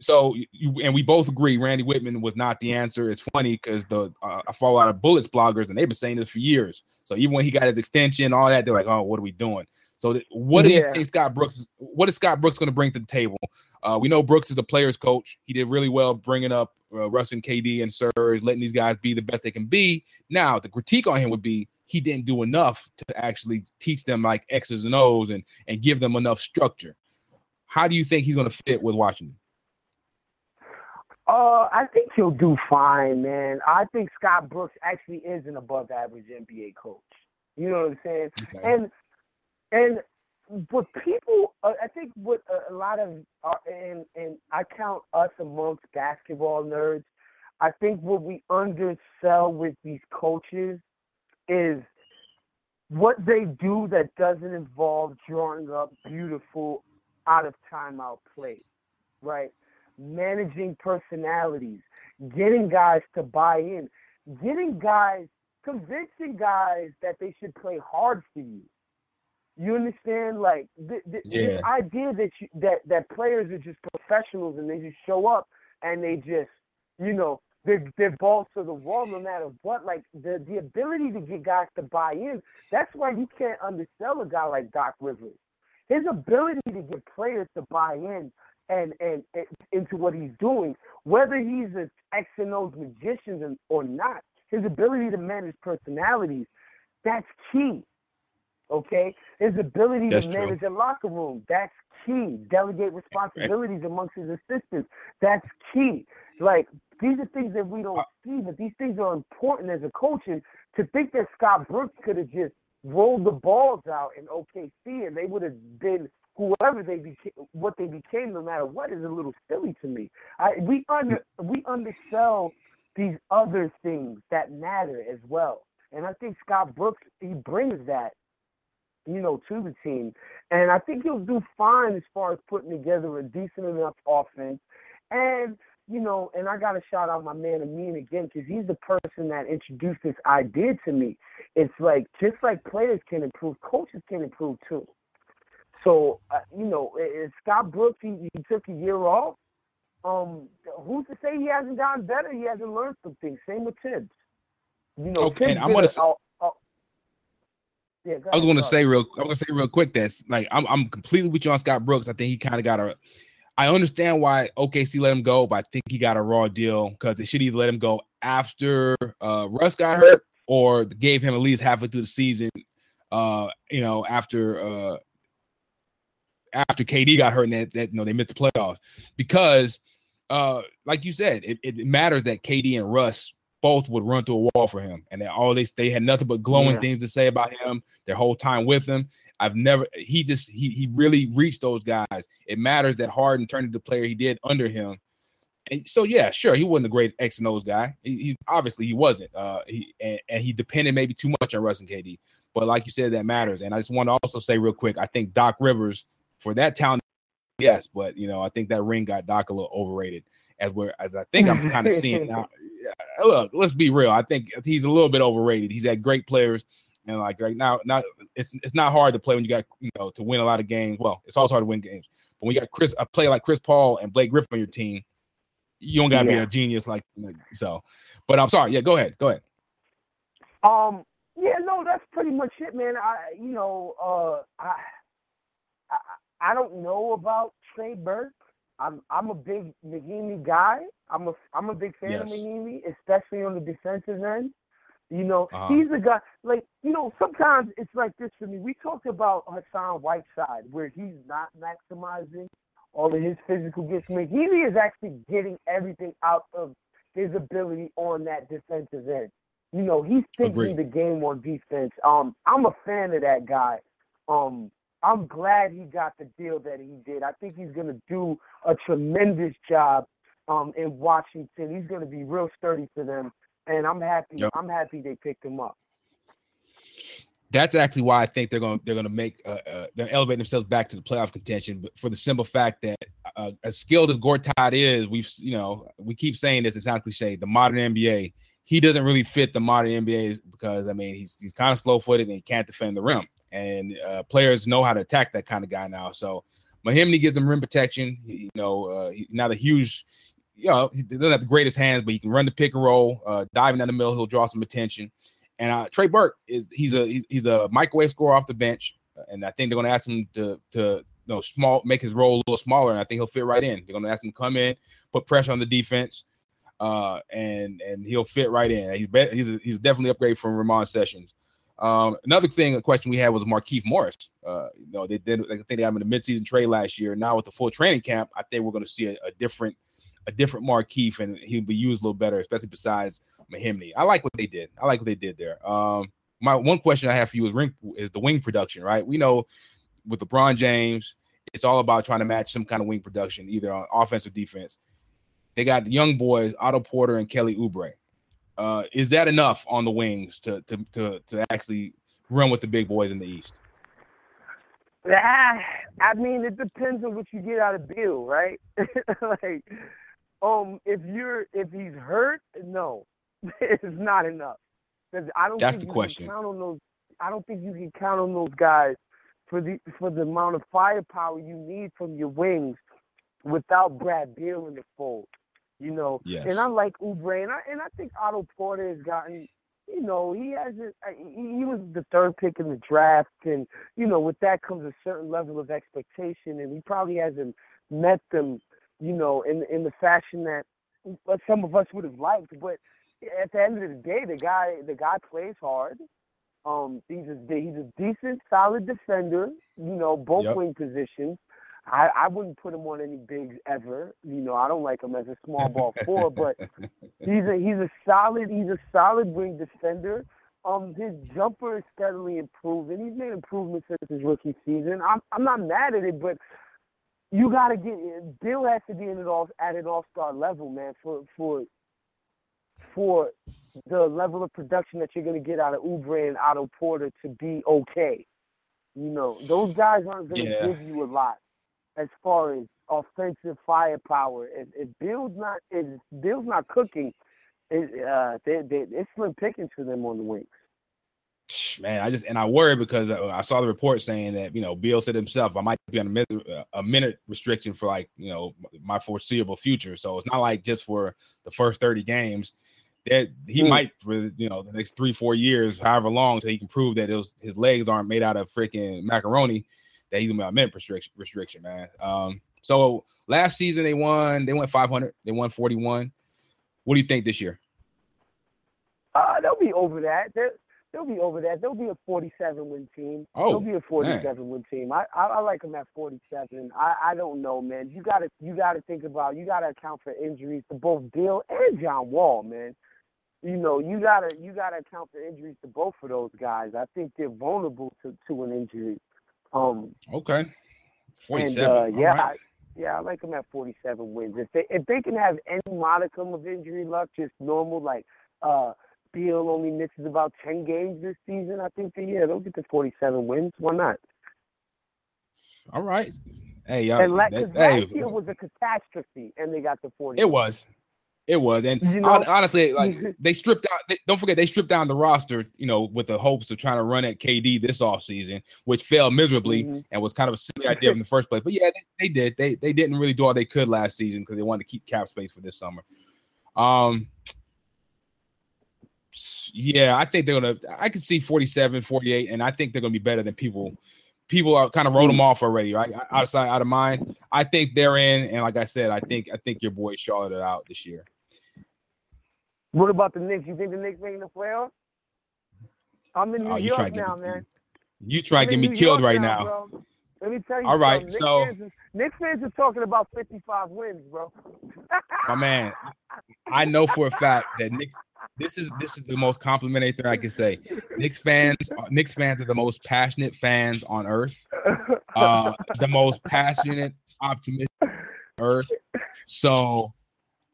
so you and we both agree Randy Wittman was not the answer. It's funny because the uh, I follow a lot of Bullets bloggers and they've been saying this for years. So even when he got his extension, all that, they're like, "Oh, what are we doing?" So th- what do you think Scott Brooks? What is Scott Brooks going to bring to the table? Uh, we know Brooks is the players' coach. He did really well bringing up uh, Russ and KD and Serge, letting these guys be the best they can be. Now the critique on him would be he didn't do enough to actually teach them like X's and O's and and give them enough structure. How do you think he's going to fit with Washington? Uh, I think he'll do fine, man. I think Scott Brooks actually is an above average NBA coach. You know what I'm saying? Okay. And and what people, uh, I think what a, a lot of, uh, and and I count us amongst basketball nerds. I think what we undersell with these coaches is what they do that doesn't involve drawing up beautiful out of timeout plays, right? Managing personalities, getting guys to buy in, getting guys, convincing guys that they should play hard for you. You understand? Like th- th- yeah. this idea that you, that that players are just professionals and they just show up and they just, you know, they're they're balls to the wall no matter what. Like the the ability to get guys to buy in. That's why you can't undersell a guy like Doc Rivers. His ability to get players to buy in and, and and into what he's doing, whether he's an X and O's magician or not, his ability to manage personalities, that's key. Okay, his ability That's to true. manage a locker room, that's key. Delegate responsibilities amongst his assistants, that's key. Like these are things that we don't uh, see, but these things are important as a coach. And to think that Scott Brooks could have just rolled the balls out in OKC and they would have been whoever they became, what they became, no matter what, is a little silly to me. I we under we undersell these other things that matter as well, and I think Scott Brooks he brings that, you know, to the team, and I think he'll do fine as far as putting together a decent enough offense, and you know, and I got to shout out my man Amin again because he's the person that introduced this idea to me. It's like just like players can improve, coaches can improve too. So uh, you know, if Scott Brooks he, he took a year off. Um, who's to say he hasn't gotten better? He hasn't learned some things. Same with Thibs. You know, Okay, Thibs I'm gonna a- s- uh, uh, yeah, go I was going to say real. I was going to say real quick that's like I'm I'm completely with you on Scott Brooks. I think he kind of got a. I understand why OKC let him go, but I think he got a raw deal because they should either let him go after uh, Russ got hurt or gave him at least halfway through the season. Uh, you know, after uh, after KD got hurt and that, that you know they missed the playoffs because, uh, like you said, it, it matters that KD and Russ both would run through a wall for him, and they all they they had nothing but glowing Yeah. things to say about him their whole time with him. I've never he just he he really reached those guys. It matters that Harden turned into the player he did under him. And so yeah, sure, he wasn't a great X and O's guy. He, he obviously he wasn't. Uh he and, and he depended maybe too much on Russ and KD. But like you said, that matters. And I just want to also say real quick, I think Doc Rivers for that town, yes, but you know, I think that ring got Doc a little overrated as where as I think I'm kind of seeing now. Yeah, Look, let's be real. I think he's a little bit overrated. He's had great players. And like right now, not it's it's not hard to play when you got you know to win a lot of games. Well, it's also hard to win games. But when you got Chris a player like Chris Paul and Blake Griffin on your team, you don't gotta be a genius like so. But I'm sorry. Yeah, go ahead. Go ahead. Um, yeah, no, that's pretty much it, man. I, you know, uh, I, I, I don't know about Trey Burke. I'm, I'm a big Mahinmi guy. I'm a, I'm a big fan of Yes. Mahinmi, especially on the defensive end. You know, Uh-huh. he's a guy. Like, you know, sometimes it's like this for me. We talked about Hassan Whiteside, where he's not maximizing all of his physical gifts. Mahinmi is actually getting everything out of his ability on that defensive end. You know, he's thinking Agreed. the game on defense. Um, I'm a fan of that guy. Um, I'm glad he got the deal that he did. I think he's gonna do a tremendous job um in Washington. He's gonna be real sturdy for them. And I'm happy Yep. I'm happy they picked him up. that's actually why I think they're going to they're going to make uh, uh, they're elevating themselves back to the playoff contention. But for the simple fact that uh, as skilled as Gortat is, we've you know we keep saying this. It sounds cliche. The modern NBA, he doesn't really fit the modern NBA because I mean he's he's kind of slow footed and he can't defend the rim. And uh, players know how to attack that kind of guy now. So Mahinmi gives him rim protection. He- you know, uh, not a huge. You know, he doesn't have the greatest hands, but he can run the pick and roll, uh, diving down the middle. He'll draw some attention. And uh, Trey Burke is he's a he's, he's a microwave scorer off the bench, and I think they're going to ask him to to you know small make his role a little smaller, and I think he'll fit right in. They're going to ask him to come in, put pressure on the defense, uh, and and he'll fit right in. He's be, he's a, he's definitely upgrade from Ramon Sessions. Um, another thing, a question we had was Markieff Morris. Uh, you know, they did I think they got him in the midseason trade last year. Now with the full training camp, I think we're going to see a, a different a different Markieff, and he'll be used a little better, especially besides Mahinmi. I like what they did. I like what they did there. Um, my one question I have for you is ring is the wing production, right? We know with LeBron James, it's all about trying to match some kind of wing production, either on offense or defense. They got the young boys, Otto Porter and Kelly Oubre. Uh, is that enough on the wings to to to to actually run with the big boys in the East? Ah, I mean, it depends on what you get out of Beal, right? like, um, if you're if he's hurt, no, it's not enough. Because I don't That's think the question. count on those. I don't think you can count on those guys for the for the amount of firepower you need from your wings without Brad Beal in the fold. You know, Yes. and I like Oubre, and I and I think Otto Porter has gotten. You know, he hasn't. He he was the third pick in the draft, and you know, with that comes a certain level of expectation, and he probably hasn't met them, you know, in in the fashion that some of us would have liked. But at the end of the day, the guy the guy plays hard. Um, he's a he's a decent, solid defender. You know, both yep. wing positions. I, I wouldn't put him on any bigs ever. You know, I don't like him as a small ball four, but he's a he's a solid he's a solid wing defender. Um, his jumper is steadily improving. He's made improvements since his rookie season. I'm I'm not mad at it, but you got to get Beal has to be in it all at an all star level, man, for for for the level of production that you're going to get out of Oubre and Otto Porter to be okay. You know, those guys aren't going to yeah. give you a lot as far as offensive firepower. If, if Beal's not if Beal's not cooking, it, uh, they, they, it's slim pickings for them on the wings. Man, I just and I worry because I saw the report saying that you know Bill said himself I might be on a minute, a minute restriction for like you know my foreseeable future. So it's not like just for the first thirty games that he mm. might for you know the next three four years, however long, so he can prove that was, his legs aren't made out of freaking macaroni. That he's gonna be on minute restriction, restriction, man. Um, so last season they won, they went 500, they won 41. What do you think this year? Uh, they'll be over that. They're, they'll be over that. They'll be a 47 win team. Oh, they'll be a 47 man. win team. I, I, I like them at 47. I I don't know, man. You gotta you gotta think about you gotta account for injuries to both Beal and John Wall, man you know, you gotta you gotta account for injuries to both of those guys. I think they're vulnerable to, to an injury. Um, okay, forty-seven. And, uh, yeah, right. I, yeah, I like them at forty-seven wins. If they if they can have any modicum of injury luck, just normal, like uh, Beal only misses about ten games this season, I think that yeah, they'll get to forty-seven wins. Why not? All right. Hey, y'all. And la- that, hey. last year was a catastrophe, and they got to forty. It was. It was, and you know, honestly, like they stripped out. They, don't forget, they stripped down the roster. You know, with the hopes of trying to run at KD this offseason, which failed miserably mm-hmm. and was kind of a silly idea in the first place. But yeah, they, they did. They they didn't really do all they could last season because they wanted to keep cap space for this summer. Um, yeah, I think they're gonna. I can see 47, 48, and I think they're gonna be better than people. People are kind of wrote them mm. off already, right? Outside, out of mind. I think they're in, and like I said, I think I think your boy Charlotte out this year. What about the Knicks? You think the Knicks making the playoffs? I'm in New oh, York now, man. You try to get me New killed York right now. now. Let me tell you. All right, so fans, Knicks fans are talking about 55 wins, bro. my man, I know for a fact that Knicks. This is this is the most complimentary thing I can say. Knicks fans, Knicks fans are the most passionate fans on earth. Uh, the most passionate, optimistic earth. So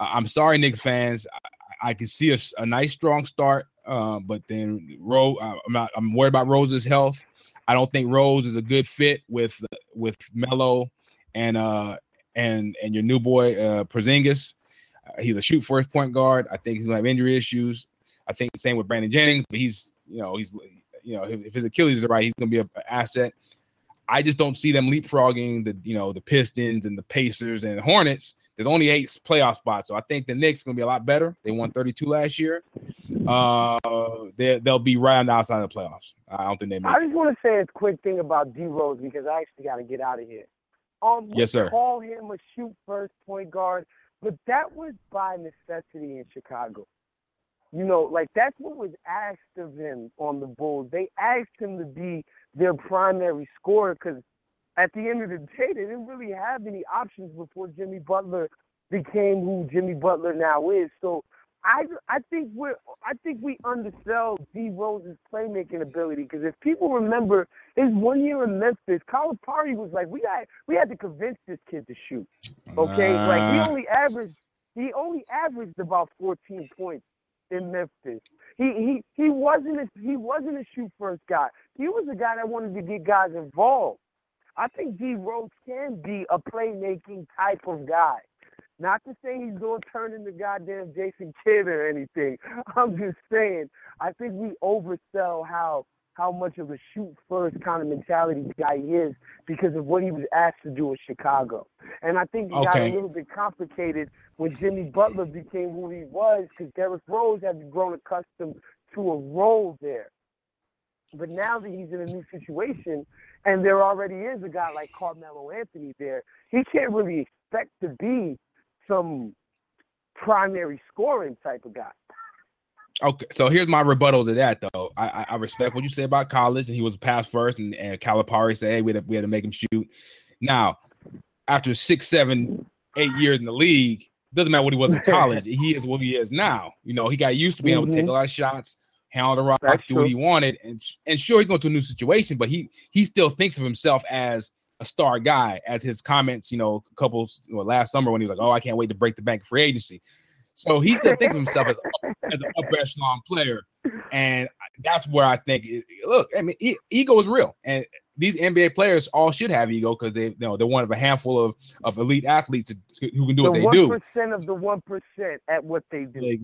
I'm sorry, Knicks fans. I can see a, a nice strong start, uh, but then Rose, I'm not, I'm worried about Rose's health. I don't think Rose is a good fit with with Melo and uh and and your new boy uh Porzingis. Uh, he's a shoot first point guard. I think he's gonna have injury issues. I think the same with Brandon Jennings, but he's you know he's you know if, if his Achilles is right, he's gonna be an asset. I just don't see them leapfrogging the you know the Pistons and the Pacers and Hornets there's only eight playoff spots, so I think the Knicks going to be a lot better. They won 32 last year. Uh, they they'll be right on the outside of the playoffs. I don't think they. I just want to say a quick thing about D Rose because I actually got to get out of here. Um, yes, sir. Call him a shoot first point guard, but that was by necessity in Chicago. You know, like that's what was asked of him on the Bulls. They asked him to be their primary scorer because at the end of the day, they didn't really have any options before Jimmy Butler became who Jimmy Butler now is. So I I think we're I think we undersell D Rose's playmaking ability because if people remember his one year in Memphis, Calipari was like we got we had to convince this kid to shoot. Okay, uh. like he only averaged he only averaged about 14 points in Memphis. He he he wasn't a, he wasn't a shoot first guy. He was a guy that wanted to get guys involved. I think D Rose can be a playmaking type of guy. Not to say he's going to turn into goddamn Jason Kidd or anything. I'm just saying, I think we oversell how how much of a shoot first kind of mentality guy he is because of what he was asked to do in Chicago. And I think he okay. got a little bit complicated when Jimmy Butler became who he was because Derrick Rose had grown accustomed to a role there. But now that he's in a new situation, and there already is a guy like Carmelo Anthony there, he can't really expect to be some primary scoring type of guy. Okay, so here's my rebuttal to that, though. I, I respect what you said about college, and he was a pass first, and, and Calipari said, hey, we had, to, we had to make him shoot. Now, after six, seven, eight years in the league, doesn't matter what he was in college, he is what he is now. You know, he got used to being mm-hmm. able to take a mm-hmm. lot of shots, handle the rock, That's do true. what he wanted, and and sure he's going to a new situation, but he he still thinks of himself as a star guy, as his comments, you know, a couple know, last summer when he was like, "Oh, I can't wait to break the bank free agency." So he still thinks of himself as, as an upper echelon player. And that's where I think, look, I mean, ego is real. And these NBA players all should have ego because they, you know, they're one of a handful of, of elite athletes who can do the what they 1% do. One percent of the one percent at what they do.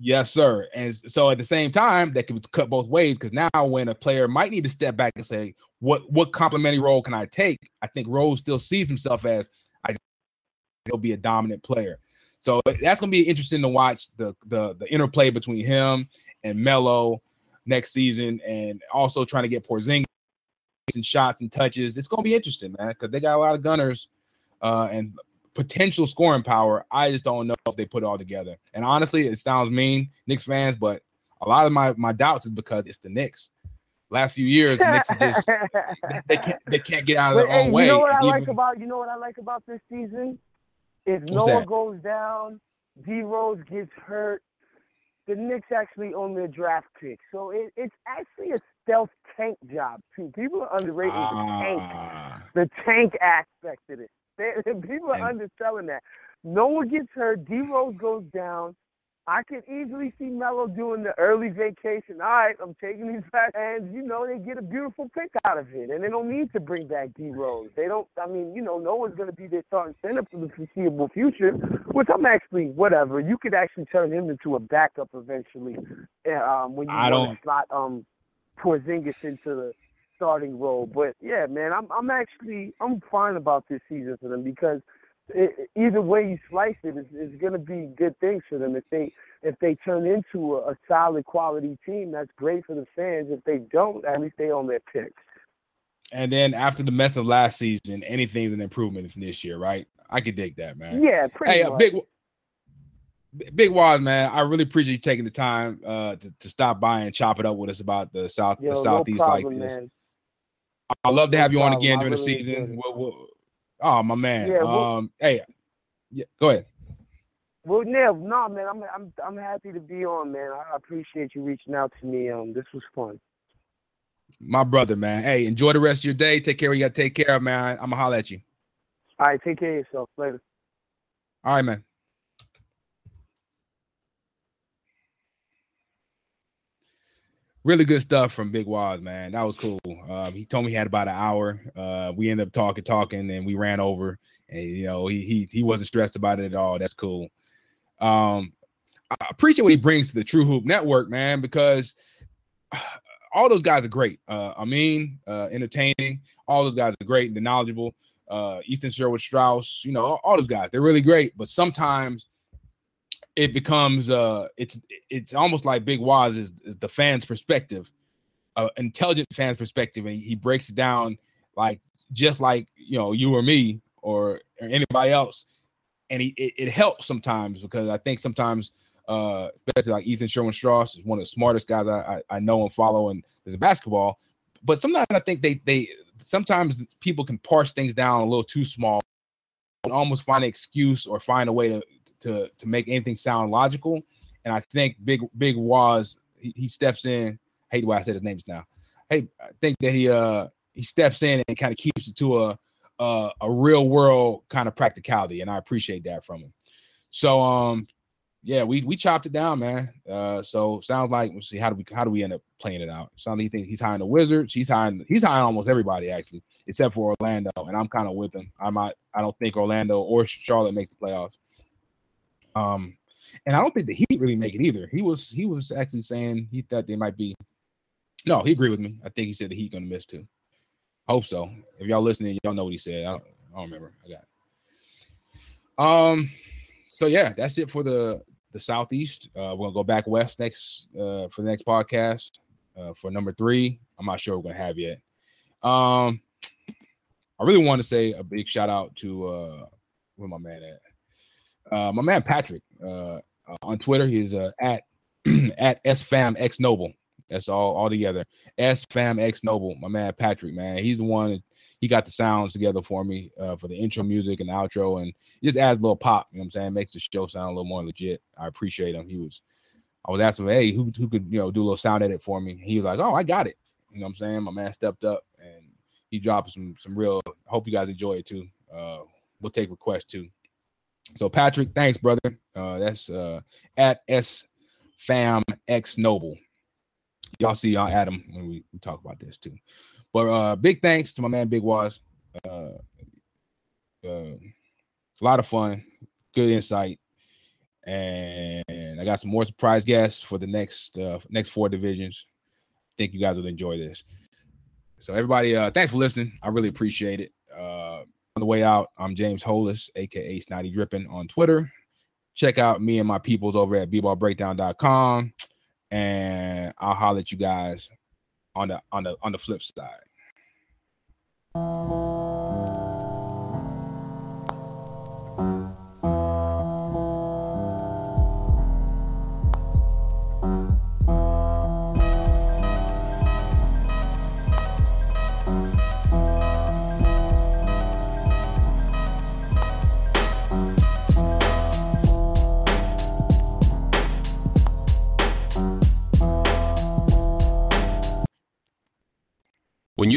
Yes, sir. And so at the same time, that can cut both ways because now when a player might need to step back and say, "What what complementary role can I take?" I think Rose still sees himself as I he'll be a dominant player. So that's gonna be interesting to watch the the the interplay between him and Melo next season, and also trying to get Porzingis and shots and touches. It's gonna be interesting, man, because they got a lot of gunners uh, and potential scoring power. I just don't know if they put it all together. And honestly, it sounds mean, Knicks fans, but a lot of my my doubts is because it's the Knicks. Last few years, the Knicks just they can't they can't get out of their own way. You know what I even, like about you know what I like about this season if Noah that? goes down, D Rose gets hurt, the Knicks actually own their draft pick. So it, it's actually a stealth tank job too. People are underrating uh, the tank, ah. the tank aspect of it. People are underselling that. Noah gets hurt, D Rose goes down. I can easily see Melo doing the early vacation. All right, I'm taking these back, and you know they get a beautiful pick out of it, and they don't need to bring back D Rose. They don't. I mean, you know, Noah's going to be their starting center for the foreseeable future. Which I'm actually whatever. You could actually turn him into a backup eventually, eh, um, when you I to slot um Porzingis into the starting role. But yeah, man, I'm I'm actually I'm fine about this season for them because it, either way you slice it, it's, it's going to be good things for them. If they if they turn into a, a, solid quality team, that's great for the fans. If they don't, at least they own their picks. And then after the mess of last season, anything's an improvement from this year, right? I could dig that, man. Yeah, pretty hey, much. big Big Wos, man, I really appreciate you taking the time uh, to, to stop by and chop it up with us about the south, Yo, the southeast no problem, like this. Man. I'd love to have you on again during the season. We'll, we'll, Oh my man. Yeah, well, um, hey, yeah, go ahead. Well, Neil, no, man, I'm I'm I'm happy to be on, man. I appreciate you reaching out to me. Um, this was fun. My brother, man. Hey, enjoy the rest of your day. Take care. You got to take care of, man. I'm gonna holler at you. All right, take care of yourself. Later. All right, man. Really good stuff from Big Wos, man. That was cool. Um, he told me he had about an hour. Uh, we ended up talking, talking, and we ran over. And you know, he he he wasn't stressed about it at all. That's cool. Um, I appreciate what he brings to the True Hoop Network, man, because all those guys are great. Uh, I mean, uh, entertaining. All those guys are great and knowledgeable. Uh, Ethan Sherwood Strauss, you know, all, all those guys, they're really great. But sometimes it becomes uh it's it's almost like Big Wos is, is the fans' perspective, uh, intelligent fans' perspective, and he breaks it down like just like you know you or me or, or anybody else, and he it, it, helps sometimes because I think sometimes uh especially like Ethan Sherwood Strauss is one of the smartest guys I, I, I know and follow and there's a basketball, but sometimes I think they they sometimes people can parse things down a little too small and almost find an excuse or find a way to to to make anything sound logical. And I think Big Big Wos he, he steps in. I hate the way I said his names now. Hey, I think that he uh he steps in and kind of keeps it to a a, a real world kind of practicality, and I appreciate that from him. So um yeah, we we chopped it down, man. Uh, so sounds like we'll see how do we how do we end up playing it out? Sounds like he thinks he's hiring the Wizards. He's hiring he's hiring almost everybody actually, except for Orlando, and I'm kind of with him. I'm not. I don't think Orlando or Charlotte makes the playoffs. Um, and I don't think the Heat really make it either. He was he was actually saying he thought they might be. No, he agreed with me. I think he said the Heat gonna miss too. Hope so. If y'all listening, y'all know what he said. I don't, I don't remember. I got. Um. So yeah, that's it for the the Southeast. Uh, we're gonna go back west next uh, for the next podcast uh, for number three. I'm not sure we're gonna have yet. Um, I really want to say a big shout out to uh, where my man at? Uh, my man Patrick uh, uh on Twitter. He's uh, at at sfamxnoble. That's all all together. sfamxnoble. My man Patrick, man, he's the one. He got the sounds together for me uh, for the intro music and outro, and just adds a little pop. You know what I'm saying? Makes the show sound a little more legit. I appreciate him. He was. I was asking hey, who who could you know do a little sound edit for me? He was like, oh, I got it. You know what I'm saying? My man stepped up and he dropped some some real. Hope you guys enjoy it too. Uh, we'll take requests too. So Patrick, thanks, brother. Uh, that's uh, at S Fam X Noble. Y'all see y'all Adam when we, we talk about this too. But uh, big thanks to my man Big Wos. Uh, uh, a lot of fun, good insight, and I got some more surprise guests for the next uh, next four divisions. think you guys will enjoy this. So everybody, uh, thanks for listening. I really appreciate it. Uh, way out, I'm James Hollis, aka Snotty Dripping on Twitter. Check out me and my peoples over at bballbreakdown.com, and I'll holler at you guys on the on the on the flip side.